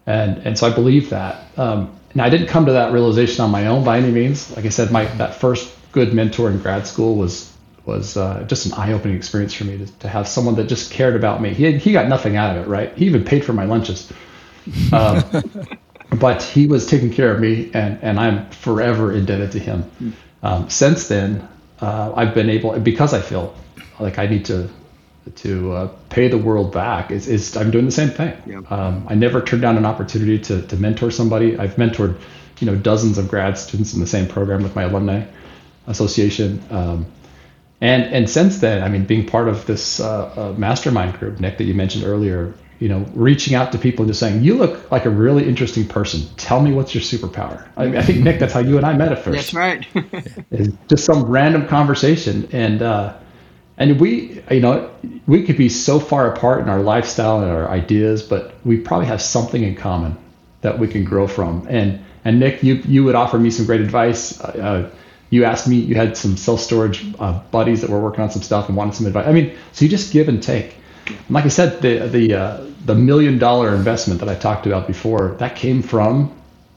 And, and so I believe that. Um, and I didn't come to that realization on my own by any means. Like I said, my that first good mentor in grad school was was uh, just an eye-opening experience for me to, to, have someone that just cared about me. He had, he got nothing out of it, right? He even paid for my lunches, um, but he was taking care of me, and and I'm forever indebted to him. Um, since then, uh, I've been able because I feel like I need to to uh, pay the world back. Is, is I'm doing the same thing. Yeah. Um, I never turned down an opportunity to to mentor somebody. I've mentored, you know, dozens of grad students in the same program with my alumni association. Um, and and since then, I mean, being part of this uh, uh, mastermind group, Nick, that you mentioned earlier, you know, reaching out to people and just saying, "You look like a really interesting person. Tell me what's your superpower." I, mean, I think Nick, that's how you and I met at first. That's right. just some random conversation, and uh, and we, you know, we could be so far apart in our lifestyle and our ideas, but we probably have something in common that we can grow from. And and Nick, you you would offer me some great advice. Uh, you asked me, you had some self storage uh, buddies that were working on some stuff and wanted some advice. I mean, so you just give and take. And like I said, the the uh, the million dollar investment that I talked about before that came from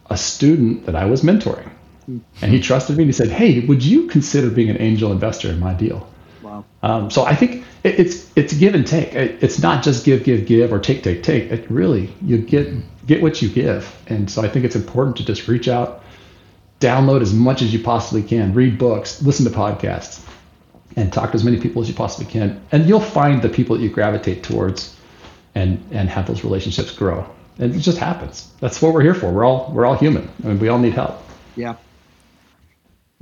a student that I was mentoring, and he trusted me and he said, "Hey, would you consider being an angel investor in my deal?" Wow. Um, so I think it, it's it's give and take. It, it's not just give, give, give, or take, take, take. It really you get get what you give, and so I think it's important to just reach out download as much as you possibly can, read books, listen to podcasts, and talk to as many people as you possibly can. And you'll find the people that you gravitate towards and and have those relationships grow. And it just happens. That's what we're here for. We're all we're all human. I mean, we all need help. Yeah.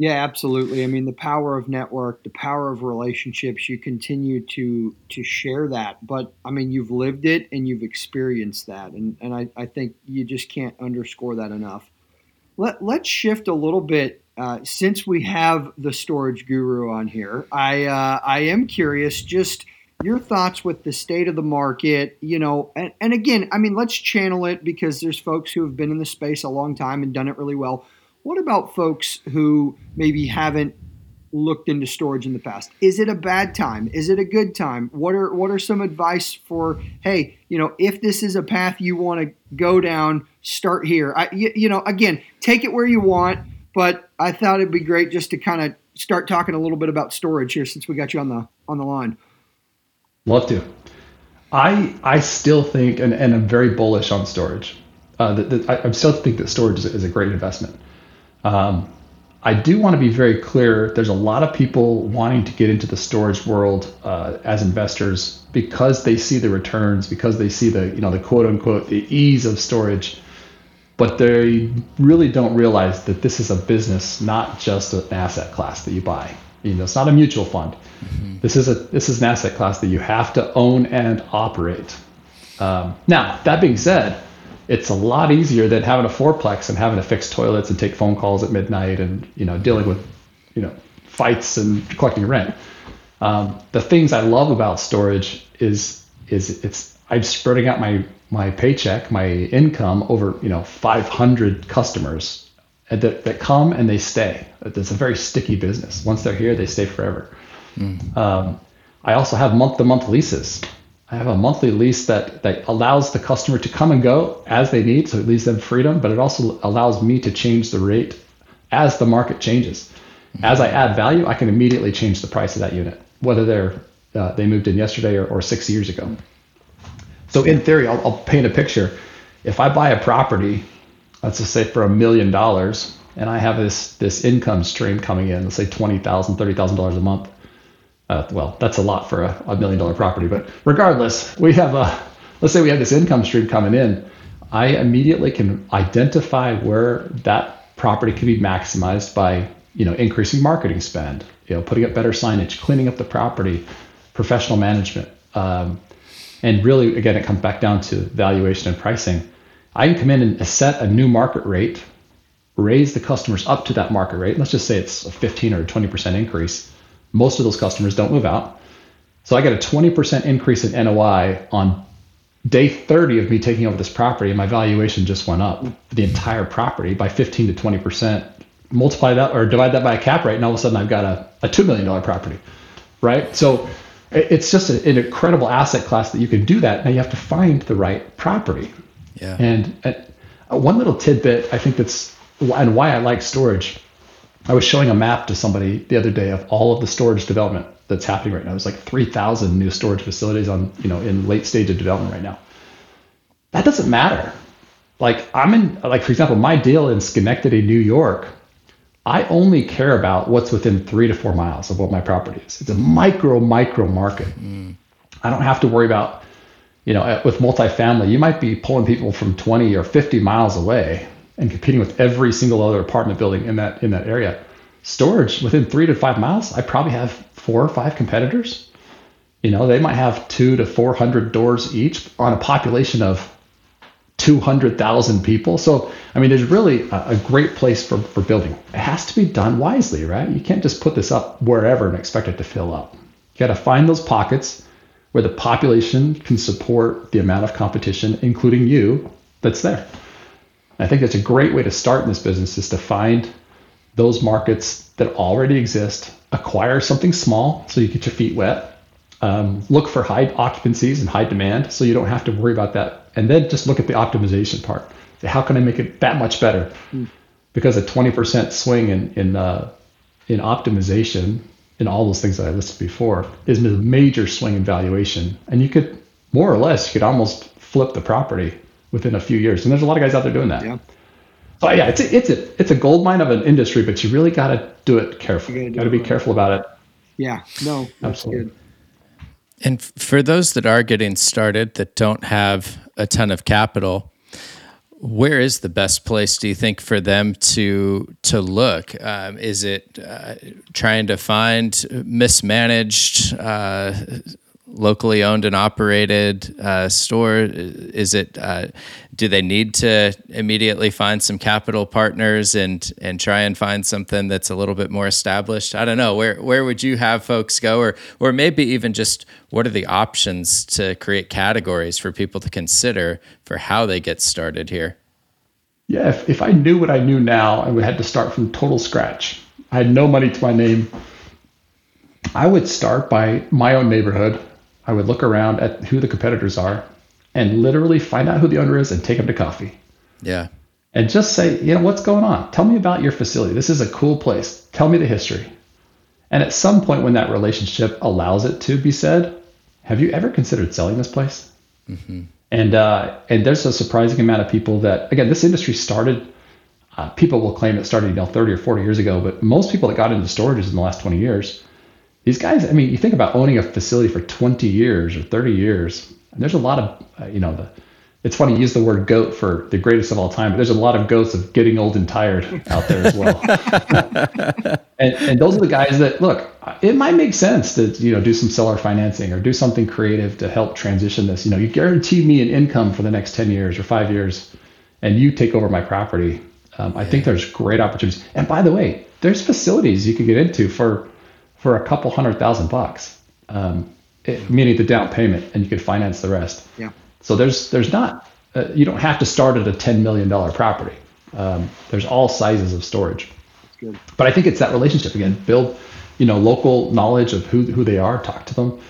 Yeah, absolutely. I mean, the power of network, the power of relationships, you continue to to share that. But I mean, you've lived it and you've experienced that. And, and I, I think you just can't underscore that enough. Let, let's shift a little bit. Uh, since we have the storage guru on here, I, uh, I am curious just your thoughts with the state of the market, you know, and, and again, I mean, let's channel it because there's folks who have been in the space a long time and done it really well what about folks who maybe haven't looked into storage in the past? Is it a bad time? Is it a good time? What are what are some advice for hey, you know, if this is a path you want to go down, start here. I you, you know, again, take it where you want, but I thought it'd be great just to kind of start talking a little bit about storage here since we got you on the on the line. Love to. I I still think and, and I'm very bullish on storage. Uh, that, I, I still think that storage is, is a great investment. Um, I do want to be very clear. There's a lot of people wanting to get into the storage world uh, as investors because they see the returns, because they see the you know the quote unquote the ease of storage, but they really don't realize that this is a business, not just an asset class that you buy. You know, it's not a mutual fund. Mm-hmm. This is a this is an asset class that you have to own and operate. Um, now, that being said, it's a lot easier than having a fourplex and having to fix toilets and take phone calls at midnight and you know dealing with you know fights and collecting rent. Um, the things I love about storage is is it's I'm spreading out my my paycheck, my income over you know 500 customers that, that come and they stay. It's a very sticky business. Once they're here, they stay forever. Mm. Um, I also have month to month leases. I have a monthly lease that, that allows the customer to come and go as they need, so it leaves them freedom, but it also allows me to change the rate as the market changes. As I add value, I can immediately change the price of that unit, whether they're uh, they moved in yesterday or, or six years ago. So in theory, I'll, I'll paint a picture. If I buy a property, let's just say for a million dollars, and I have this this income stream coming in, let's say twenty thousand, thirty thousand dollars a month, uh, well, that's a lot for a, a, million dollar property, but regardless, we have a, let's say we have this income stream coming in. I immediately can identify where that property can be maximized by, you know, increasing marketing spend, you know, putting up better signage, cleaning up the property, professional management. Um, and really, again, it comes back down to valuation and pricing. I can come in and set a new market rate, raise the customers up to that market rate. Let's just say it's a 15 or 20% increase most of those customers don't move out. So I get a 20% increase in NOI on day 30 of me taking over this property, and my valuation just went up for the entire property by 15 to 20%. Multiply that or divide that by a cap rate, and all of a sudden I've got a, a $2 million property, right? So it's just an incredible asset class that you can do that. Now you have to find the right property. Yeah. And uh, one little tidbit I think that's and why I like storage I was showing a map to somebody the other day of all of the storage development that's happening right now. There's like 3,000 new storage facilities on, you know, in late stage of development right now. That doesn't matter. Like I'm in, like for example, my deal in Schenectady, New York. I only care about what's within three to four miles of what my property is. It's a micro, micro market. Mm. I don't have to worry about, you know, with multifamily, you might be pulling people from 20 or 50 miles away and competing with every single other apartment building in that in that area. Storage within three to five miles, I probably have four or five competitors. You know, they might have two to four hundred doors each on a population of two hundred thousand people. So I mean, there's really a, a great place for, for building. It has to be done wisely, right? You can't just put this up wherever and expect it to fill up. You got to find those pockets where the population can support the amount of competition, including you, that's there. I think that's a great way to start in this business is to find those markets that already exist, acquire something small so you get your feet wet, um, look for high occupancies and high demand so you don't have to worry about that. And then just look at the optimization part. How can I make it that much better? Mm. Because a 20% swing in, in, uh, in optimization in all those things that I listed before is a major swing in valuation. And you could more or less, you could almost flip the property within a few years. And there's a lot of guys out there doing that. Yeah. So yeah, it's a, it's a it's a gold mine of an industry, but you really got to do it carefully. You got to be careful about it. Yeah. No. Absolutely. Good. And for those that are getting started that don't have a ton of capital, where is the best place do you think for them to to look? Um, is it uh, trying to find mismanaged uh, locally owned and operated uh, store? Is it uh, do they need to immediately find some capital partners and and try and find something that's a little bit more established? I don't know where where would you have folks go, or or maybe even just what are the options to create categories for people to consider for how they get started here? Yeah, if, if I knew what I knew now, I would have to start from total scratch. I had no money to my name. I would start by my own neighborhood I would look around at who the competitors are and literally find out who the owner is and take them to coffee. Yeah. And just say, you know, what's going on? Tell me about your facility. This is a cool place. Tell me the history. And at some point when that relationship allows it to be said, have you ever considered selling this place? Mm-hmm. And uh, and there's a surprising amount of people that again, this industry started. Uh, people will claim it started, you know, 30 or 40 years ago, but most people that got into storages in the last 20 years these guys, I mean, you think about owning a facility for 20 years or 30 years, and there's a lot of, uh, you know, the, it's funny you use the word goat for the greatest of all time, but there's a lot of goats of getting old and tired out there as well. and, and those are the guys that look, it might make sense to, you know, do some seller financing or do something creative to help transition this. You know, you guarantee me an income for the next 10 years or five years, and you take over my property. Um, I think there's great opportunities. And by the way, there's facilities you could get into for for a couple hundred thousand bucks, um, it, meaning the down payment, and you could finance the rest. Yeah. So there's there's not uh, you don't have to start at a ten million dollar property. Um, there's all sizes of storage. That's Good. But I think it's that relationship again. Build, you know, local knowledge of who who they are. Talk to them.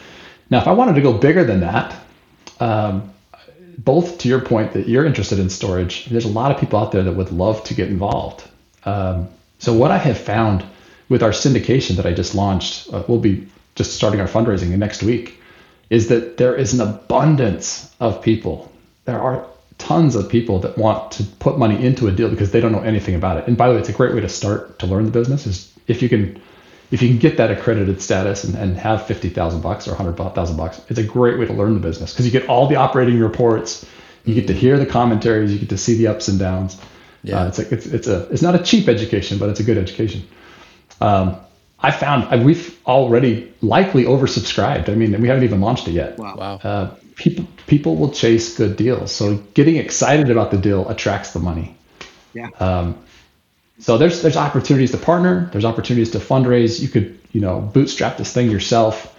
Now, if I wanted to go bigger than that, um, both to your point that you're interested in storage, there's a lot of people out there that would love to get involved. Um, so what I have found with our syndication that I just launched, uh, we'll be just starting our fundraising next week, is that there is an abundance of people. There are tons of people that want to put money into a deal because they don't know anything about it. And by the way, it's a great way to start to learn the business is if you can if you can get that accredited status and, and have 50,000 bucks or 100,000 bucks, it's a great way to learn the business because you get all the operating reports, you get to hear the commentaries, you get to see the ups and downs. Yeah. Uh, it's, like it's, it's a, it's not a cheap education, but it's a good education. Um, I found we've already likely oversubscribed. I mean, we haven't even launched it yet. Wow. wow. Uh, people people will chase good deals. So getting excited about the deal attracts the money. Yeah. Um, so there's there's opportunities to partner. There's opportunities to fundraise. You could you know bootstrap this thing yourself.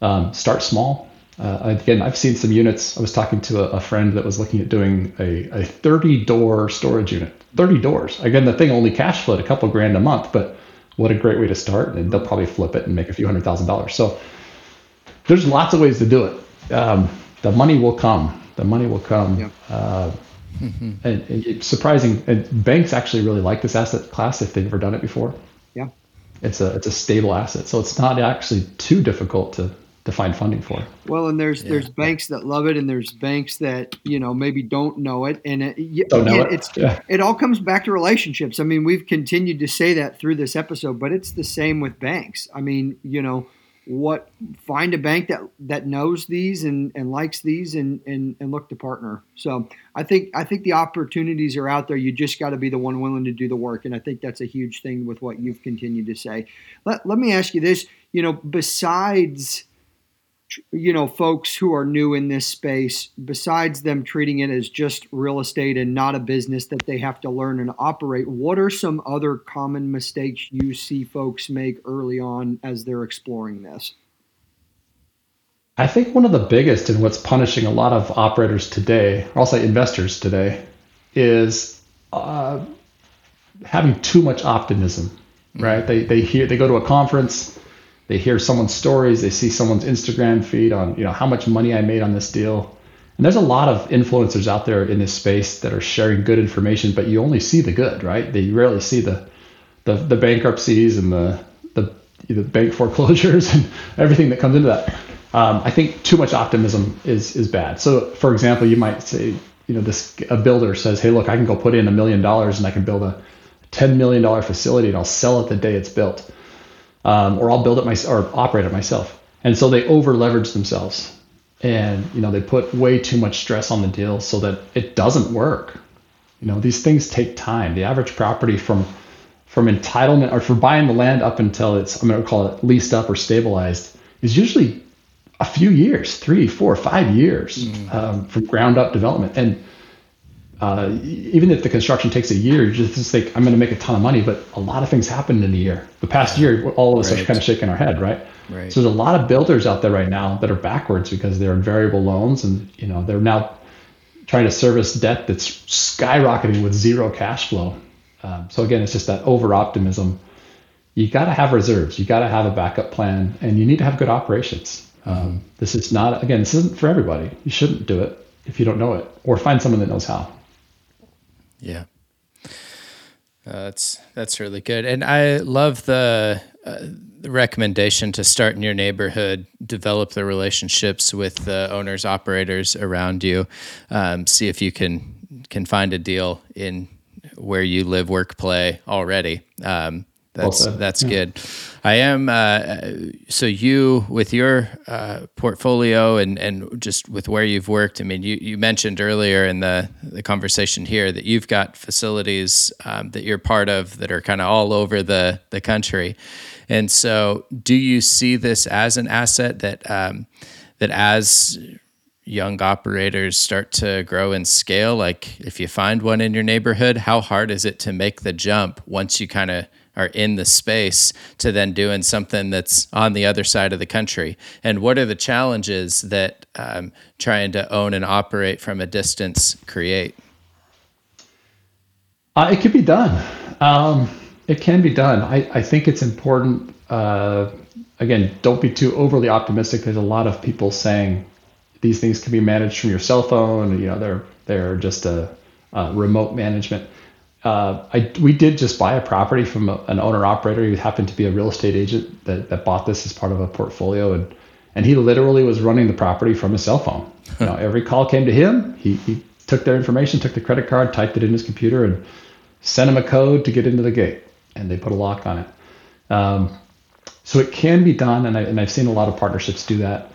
Um, start small. Uh, again, I've seen some units. I was talking to a, a friend that was looking at doing a, a 30 door storage unit. 30 doors. Again, the thing only cash flowed a couple grand a month, but what a great way to start. And they'll probably flip it and make a few hundred thousand dollars. So there's lots of ways to do it. Um, the money will come. The money will come. Yep. Uh, mm-hmm. and, and, it's surprising. And banks actually really like this asset class if they've never done it before. Yeah. It's a it's a stable asset, so it's not actually too difficult to to find funding for. Well, and there's yeah. there's banks that love it, and there's banks that you know maybe don't know it, and it, don't know it. It's yeah. it all comes back to relationships. I mean, we've continued to say that through this episode, but it's the same with banks. I mean, you know, what find a bank that that knows these and, and likes these and, and and look to partner. So I think I think the opportunities are out there. You just got to be the one willing to do the work, and I think that's a huge thing with what you've continued to say. Let, let me ask you this: you know, besides you know folks who are new in this space besides them treating it as just real estate and not a business that they have to learn and operate what are some other common mistakes you see folks make early on as they're exploring this? I think one of the biggest and what's punishing a lot of operators today or i'll say investors today is uh, having too much optimism right? They, they hear they go to a conference they hear someone's stories, they see someone's Instagram feed on, you know, how much money I made on this deal. And there's a lot of influencers out there in this space that are sharing good information, but you only see the good, right? They rarely see the the, the bankruptcies and the the, the bank foreclosures and everything that comes into that. Um, I think too much optimism is is bad. So, for example, you might say, you know, this a builder says, "Hey, look, I can go put in a million dollars and I can build a ten million dollar facility and I'll sell it the day it's built." Um, or I'll build it myself or operate it myself. And so they over leverage themselves, and you know they put way too much stress on the deal so that it doesn't work. You know, these things take time. The average property from from entitlement or for buying the land up until it's I'm going to call it leased up or stabilized is usually a few years, three, four, five years mm. um, from ground up development. And uh, even if the construction takes a year, you just think I'm going to make a ton of money, but a lot of things happened in a year. The past year, all of us right. are kind of shaking our head, right? right? So there's a lot of builders out there right now that are backwards because they're in variable loans, and you know they're now trying to service debt that's skyrocketing with zero cash flow. Um, so again, it's just that over optimism. You got to have reserves. You got to have a backup plan, and you need to have good operations. Um, this is not again. This isn't for everybody. You shouldn't do it if you don't know it, or find someone that knows how. Yeah. Uh, that's that's really good, and I love the, uh, the, recommendation to start in your neighborhood, develop the relationships with the owners, operators around you, um, see if you can can find a deal in where you live, work, play already. Um, that's that's yeah. good. I am uh, so you with your uh, portfolio and and just with where you've worked. I mean, you you mentioned earlier in the the conversation here that you've got facilities um, that you're part of that are kind of all over the the country. And so, do you see this as an asset that um, that as young operators start to grow and scale like if you find one in your neighborhood how hard is it to make the jump once you kind of are in the space to then doing something that's on the other side of the country? And what are the challenges that um, trying to own and operate from a distance create? Uh, it can be done. Um, it can be done. I, I think it's important. Uh, again, don't be too overly optimistic. There's a lot of people saying these things can be managed from your cell phone. You know, they're they're just a, a remote management uh, I, we did just buy a property from a, an owner operator who happened to be a real estate agent that, that bought this as part of a portfolio. And, and he literally was running the property from his cell phone. you know, every call came to him. He, he took their information, took the credit card, typed it in his computer, and sent him a code to get into the gate. And they put a lock on it. Um, so it can be done, and, I, and I've seen a lot of partnerships do that.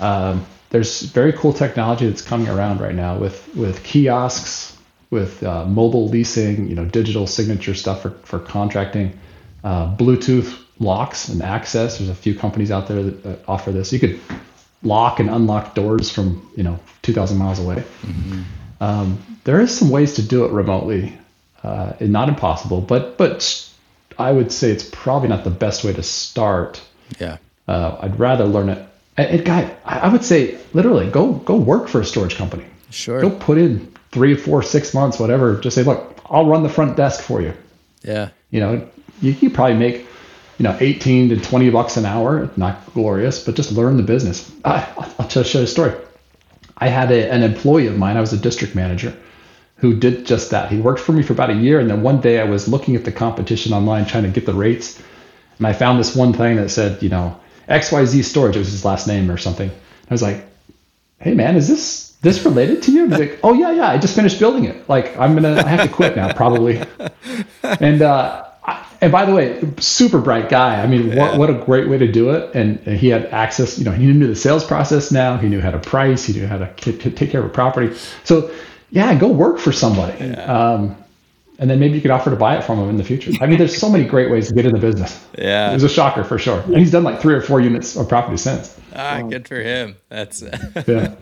Um, there's very cool technology that's coming around right now with with kiosks with uh, mobile leasing, you know, digital signature stuff for, for contracting, uh, Bluetooth locks and access. There's a few companies out there that, offer this. You could lock and unlock doors from, you know, 2,000 miles away. Mm-hmm. Um, there is some ways to do it remotely, uh, and not impossible, but but I would say it's probably not the best way to start. Yeah. Uh, I'd rather learn it. And, and guy, I would say literally go go work for a storage company. Sure. Go put in three, four, six months, whatever, just say, look, I'll run the front desk for you. Yeah. You know, you, you probably make, you know, 18 to 20 bucks an hour. Not glorious, but just learn the business. I, I'll just show you a story. I had a, an employee of mine. I was a district manager who did just that. He worked for me for about a year. And then one day I was looking at the competition online, trying to get the rates. And I found this one thing that said, you know, XYZ storage, it was his last name or something. I was like, hey man, is this this related to you? And like, oh yeah, yeah, I just finished building it. Like I'm gonna, I have to quit now probably. And uh, and by the way, super bright guy. I mean, what, what a great way to do it. And, and, he had access. You know, he knew the sales process now. He knew how to price. He knew how to, to take care of a property. So yeah, go work for somebody. Yeah. Um, and then maybe you could offer to buy it from him in the future. I mean, there's so many great ways to get in the business. Yeah, it was a shocker for sure. And he's done like three or four units of property since. Ah, good for him. That's yeah.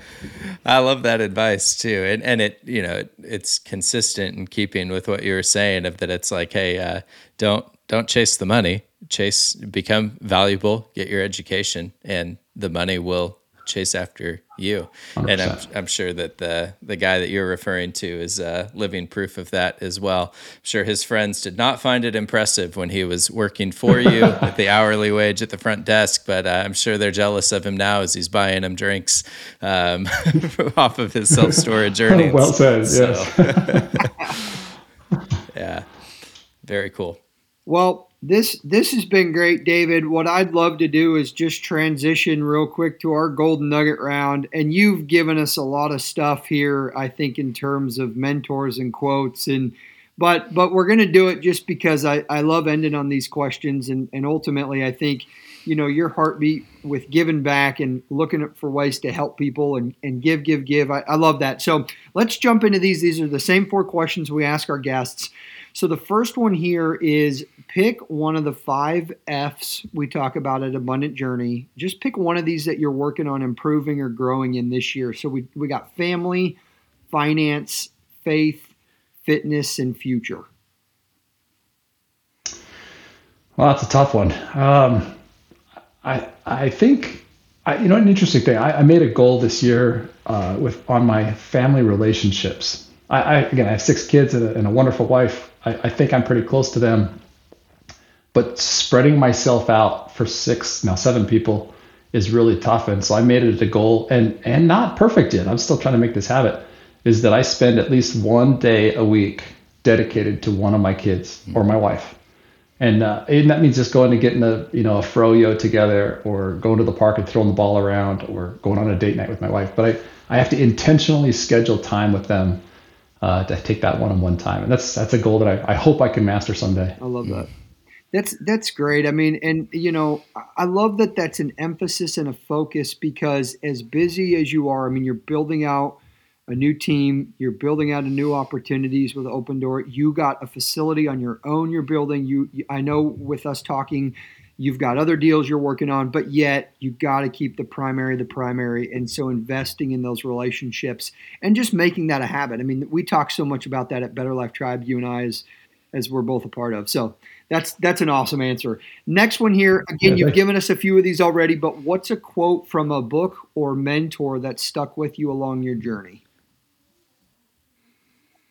I love that advice too, and and it you know it, it's consistent in keeping with what you were saying of that it's like, hey, uh, don't don't chase the money, chase become valuable, get your education, and the money will chase after you. 100%. And I'm, I'm sure that the the guy that you're referring to is uh, living proof of that as well. I'm sure his friends did not find it impressive when he was working for you at the hourly wage at the front desk, but uh, I'm sure they're jealous of him now as he's buying them drinks um, off of his self storage earnings. well said. So, yes. yeah. Very cool. Well, this this has been great, David. What I'd love to do is just transition real quick to our golden nugget round. And you've given us a lot of stuff here, I think, in terms of mentors and quotes. And but but we're gonna do it just because I, I love ending on these questions and, and ultimately I think you know your heartbeat with giving back and looking for ways to help people and, and give give give I, I love that so let's jump into these these are the same four questions we ask our guests so the first one here is pick one of the five f's we talk about at abundant journey just pick one of these that you're working on improving or growing in this year so we, we got family finance faith fitness and future well that's a tough one um, I I think I, you know an interesting thing. I, I made a goal this year uh, with on my family relationships. I, I, again I have six kids and a, and a wonderful wife. I, I think I'm pretty close to them, but spreading myself out for six now seven people is really tough. And so I made it a goal and and not perfect yet. I'm still trying to make this habit. Is that I spend at least one day a week dedicated to one of my kids or my wife and, uh, and that means just going to getting a you know a froyo together, or going to the park and throwing the ball around, or going on a date night with my wife. But I I have to intentionally schedule time with them uh, to take that one-on-one time, and that's that's a goal that I, I hope I can master someday. I love that. That's that's great. I mean, and you know, I love that that's an emphasis and a focus because as busy as you are, I mean, you're building out a new team, you're building out a new opportunities with Open Door. You got a facility on your own you're building. You, I know with us talking, you've got other deals you're working on, but yet you got to keep the primary the primary. And so investing in those relationships and just making that a habit. I mean, we talk so much about that at Better Life Tribe, you and I as as we're both a part of. So that's that's an awesome answer. Next one here. Again, you've given us a few of these already, but what's a quote from a book or mentor that stuck with you along your journey?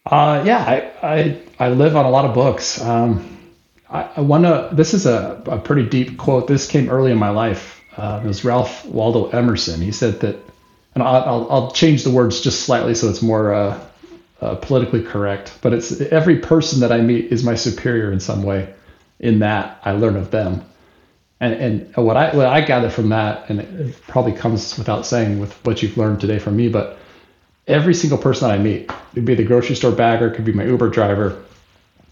Uh, yeah, I, I, I live on a lot of books. Um, I, I want to. This is a, a pretty deep quote. This came early in my life. Uh, it was Ralph Waldo Emerson. He said that, and I'll, I'll change the words just slightly so it's more uh, uh, politically correct. But it's every person that I meet is my superior in some way. In that I learn of them, and and what I what I gather from that, and it probably comes without saying with what you've learned today from me, but every single person that I meet, it could be the grocery store bagger, it could be my Uber driver,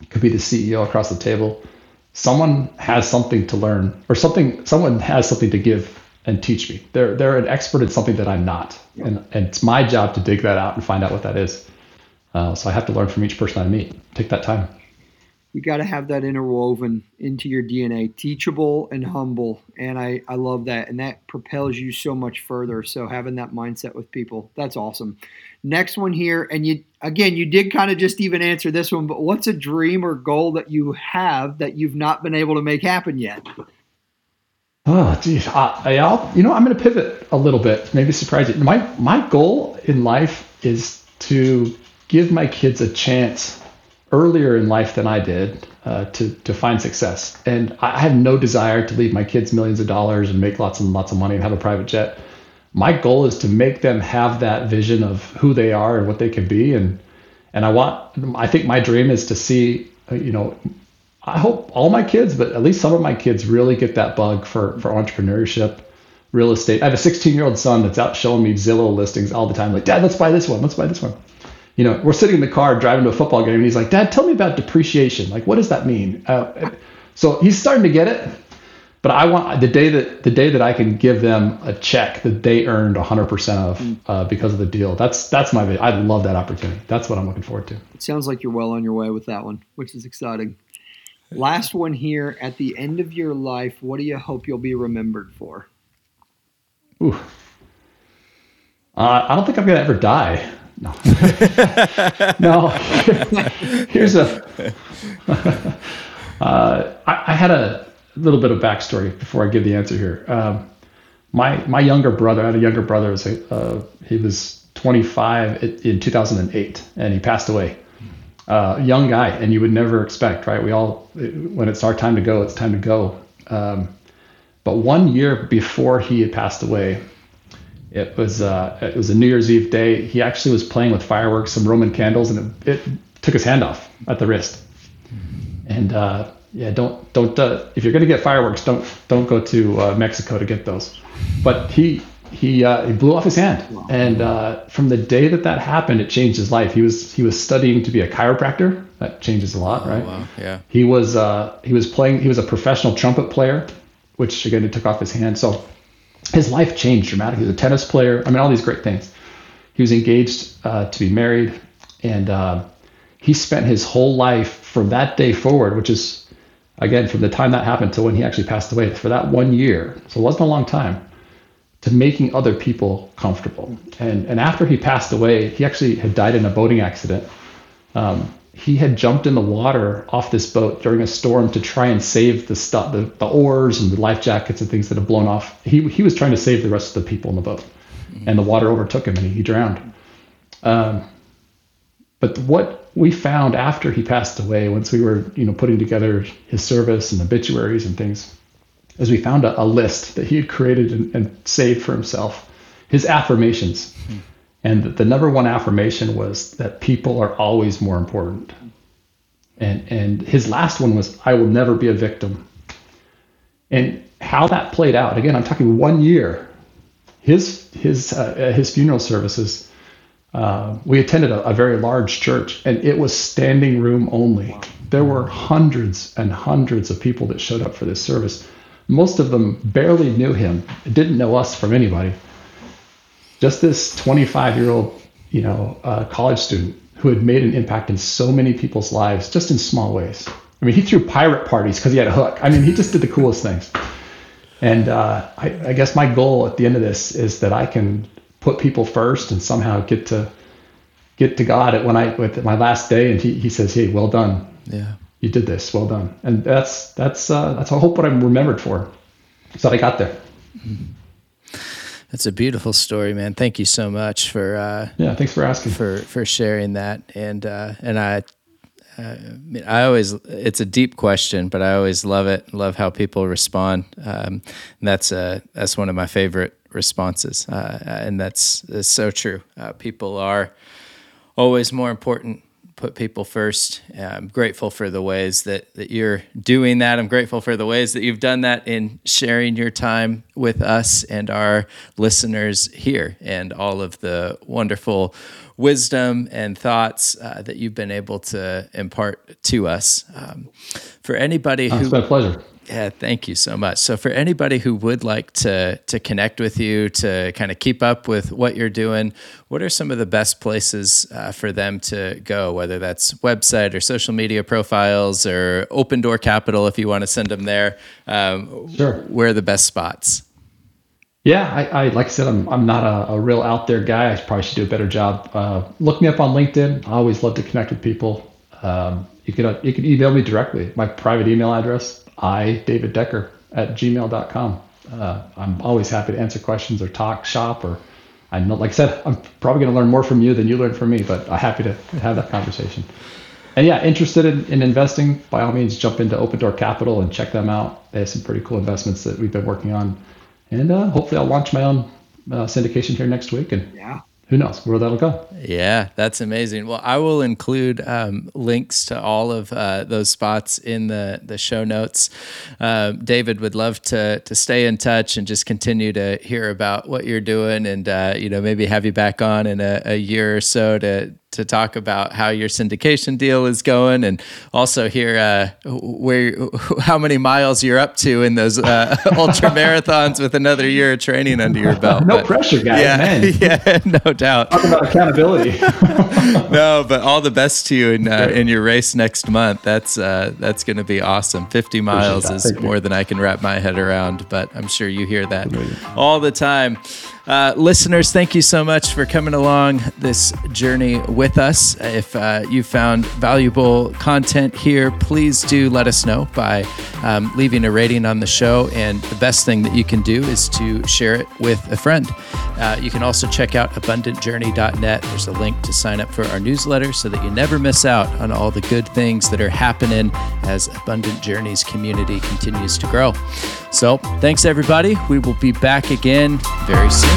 could be the CEO across the table. Someone has something to learn, or something. Someone has something to give and teach me. They're they're an expert in something that I'm not, and and it's my job to dig that out and find out what that is. Uh, so I have to learn from each person I meet. Take that time you got to have that interwoven into your DNA, teachable and humble. And I, I love that. And that propels you so much further. So having that mindset with people, that's awesome. Next one here. And you, again, you did kind of just even answer this one, but what's a dream or goal that you have that you've not been able to make happen yet? Oh, geez. I, I'll, you know, I'm going to pivot a little bit, maybe surprise you. My, my goal in life is to give my kids a chance earlier in life than I did uh, to to find success. And I have no desire to leave my kids millions of dollars and make lots and lots of money and have a private jet. My goal is to make them have that vision of who they are and what they can be. And and I want I think my dream is to see uh, you know I hope all my kids, but at least some of my kids really get that bug for for entrepreneurship. Real estate. I have a 16 year old son that's out showing me Zillow listings all the time. Like, Dad, let's buy this one. Let's buy this one you know, we're sitting in the car driving to a football game, and he's like, "Dad, tell me about depreciation. Like, what does that mean?" Uh, so he's starting to get it. But I want the day that the day that I can give them a check that they earned 100% of mm. uh, because of the deal. That's that's my. I love that opportunity. That's what I'm looking forward to. It sounds like you're well on your way with that one, which is exciting. Last one here. At the end of your life, what do you hope you'll be remembered for? Ooh. Uh, I don't think I'm gonna ever die. No. no. Here's a. Uh, I, I, had a little bit of backstory before I give the answer here. Um, my my younger brother, I had a younger brother. Was a, uh, he was 25 in 2008, and he passed away. Uh, young guy, and you would never expect, right? We all, when it's our time to go, it's time to go. Um, but one year before he had passed away, it was uh, it was a New Year's Eve day. He actually was playing with fireworks, some Roman candles, and it, it took his hand off at the wrist. And uh, yeah, don't don't uh, if you're gonna get fireworks, don't don't go to uh, Mexico to get those. But he he uh, he blew off his hand, and uh, from the day that that happened, it changed his life. He was he was studying to be a chiropractor. That changes a lot, right? Oh, wow. Yeah. He was he was playing. He was a professional trumpet player which again it took off his hand. So his life changed dramatically. He was a tennis player. I mean, all these great things. He was engaged uh, to be married, and uh, he spent his whole life from that day forward, which is again from the time that happened to when he actually passed away, for that one year. So it wasn't a long time to making other people comfortable. And and after he passed away, he actually had died in a boating accident. Um, he had jumped in the water off this boat during a storm to try and save the stuff, the, the oars and the life jackets and things that had blown off. He he was trying to save the rest of the people in the boat, and the water overtook him and he, he drowned. Um, but what we found after he passed away, once we were you know putting together his service and obituaries and things, is we found a, a list that he had created and, and, saved for himself, his affirmations. Mm-hmm. And the, the number one affirmation was that people are always more important. And, and his last one was, I will never be a victim. And how that played out, again, I'm talking one year. His, his, uh, his funeral services, uh, we attended a, a, very large church and it was standing room only. There were hundreds and hundreds of people that showed up for this service. Most of them barely knew him, didn't know us from anybody. Just this 25 year old, you know, uh, college student who had made an impact in so many people's lives, just in small ways. I mean, he threw pirate parties because he had a hook. I mean, he just did the coolest things. And uh, I, I guess my goal at the end of this is that I can put people first and somehow get to get to God at when I with my last day, and he, he says, "Hey, well done. Yeah, you did this. Well done." And that's that's uh, that's I hope what I'm remembered for. So I got there. Mm-hmm. That's a beautiful story, man. Thank you so much for uh, yeah. Thanks for asking for for sharing that. And uh, and I, uh, I always it's a deep question, but I always love it. Love how people respond. Um, that's uh that's one of my favorite responses, uh, and that's, that's so true. Uh, people are always more important put people first. I'm grateful for the ways that, that you're doing that. I'm grateful for the ways that you've done that in sharing your time with us and our listeners here and all of the wonderful wisdom and thoughts uh, that you've been able to impart to us. Um, for anybody who. It's my pleasure. Yeah, thank you so much. So, for anybody who would like to to connect with you, to kind of keep up with what you're doing, what are some of the best places uh, for them to go? Whether that's website or social media profiles or Open Door Capital, if you want to send them there. Um, sure. Where are the best spots? Yeah, I, I, like I said, I'm I'm not a, a, real out there guy. I probably should do a better job. Uh, look me up on LinkedIn. I always love to connect with people. Um, you can uh, you can email me directly. My private email address I, David Decker at gmail.com. Uh, I'm always happy to answer questions or talk shop or I know, like I said, I'm probably going to learn more from you than you learn from me, but I'm happy to have that conversation. And yeah, interested in, in investing, by all means, jump into Open Door Capital and check them out. They have some pretty cool investments that we've been working on. And uh, hopefully I'll launch my own uh, syndication here next week and yeah who knows where that'll go. Yeah, that's amazing. Well, I will include um, links to all of uh, those spots in the the show notes. Uh, David would love to to stay in touch and just continue to hear about what you're doing, and uh, you know maybe have you back on in a, a year or so to to talk about how your syndication deal is going and also hear uh, where how many miles you're up to in those uh, ultra marathons with another year of training under your belt. no but, pressure, guys. Yeah, man. yeah, no doubt. Talk about accountability. no, but all the best to you in uh, in your race next month. That's uh, that's going to be awesome. Fifty miles is more than I can wrap my head around, but I'm sure you hear that all the time. Uh, listeners, thank you so much for coming along this journey with us. If uh, you found valuable content here, please do let us know by um, leaving a rating on the show. And the best thing that you can do is to share it with a friend. Uh, you can also check out abundantjourney.net. There's a link to sign up for our newsletter so that you never miss out on all the good things that are happening as Abundant Journeys community continues to grow. So, thanks everybody. We will be back again very soon.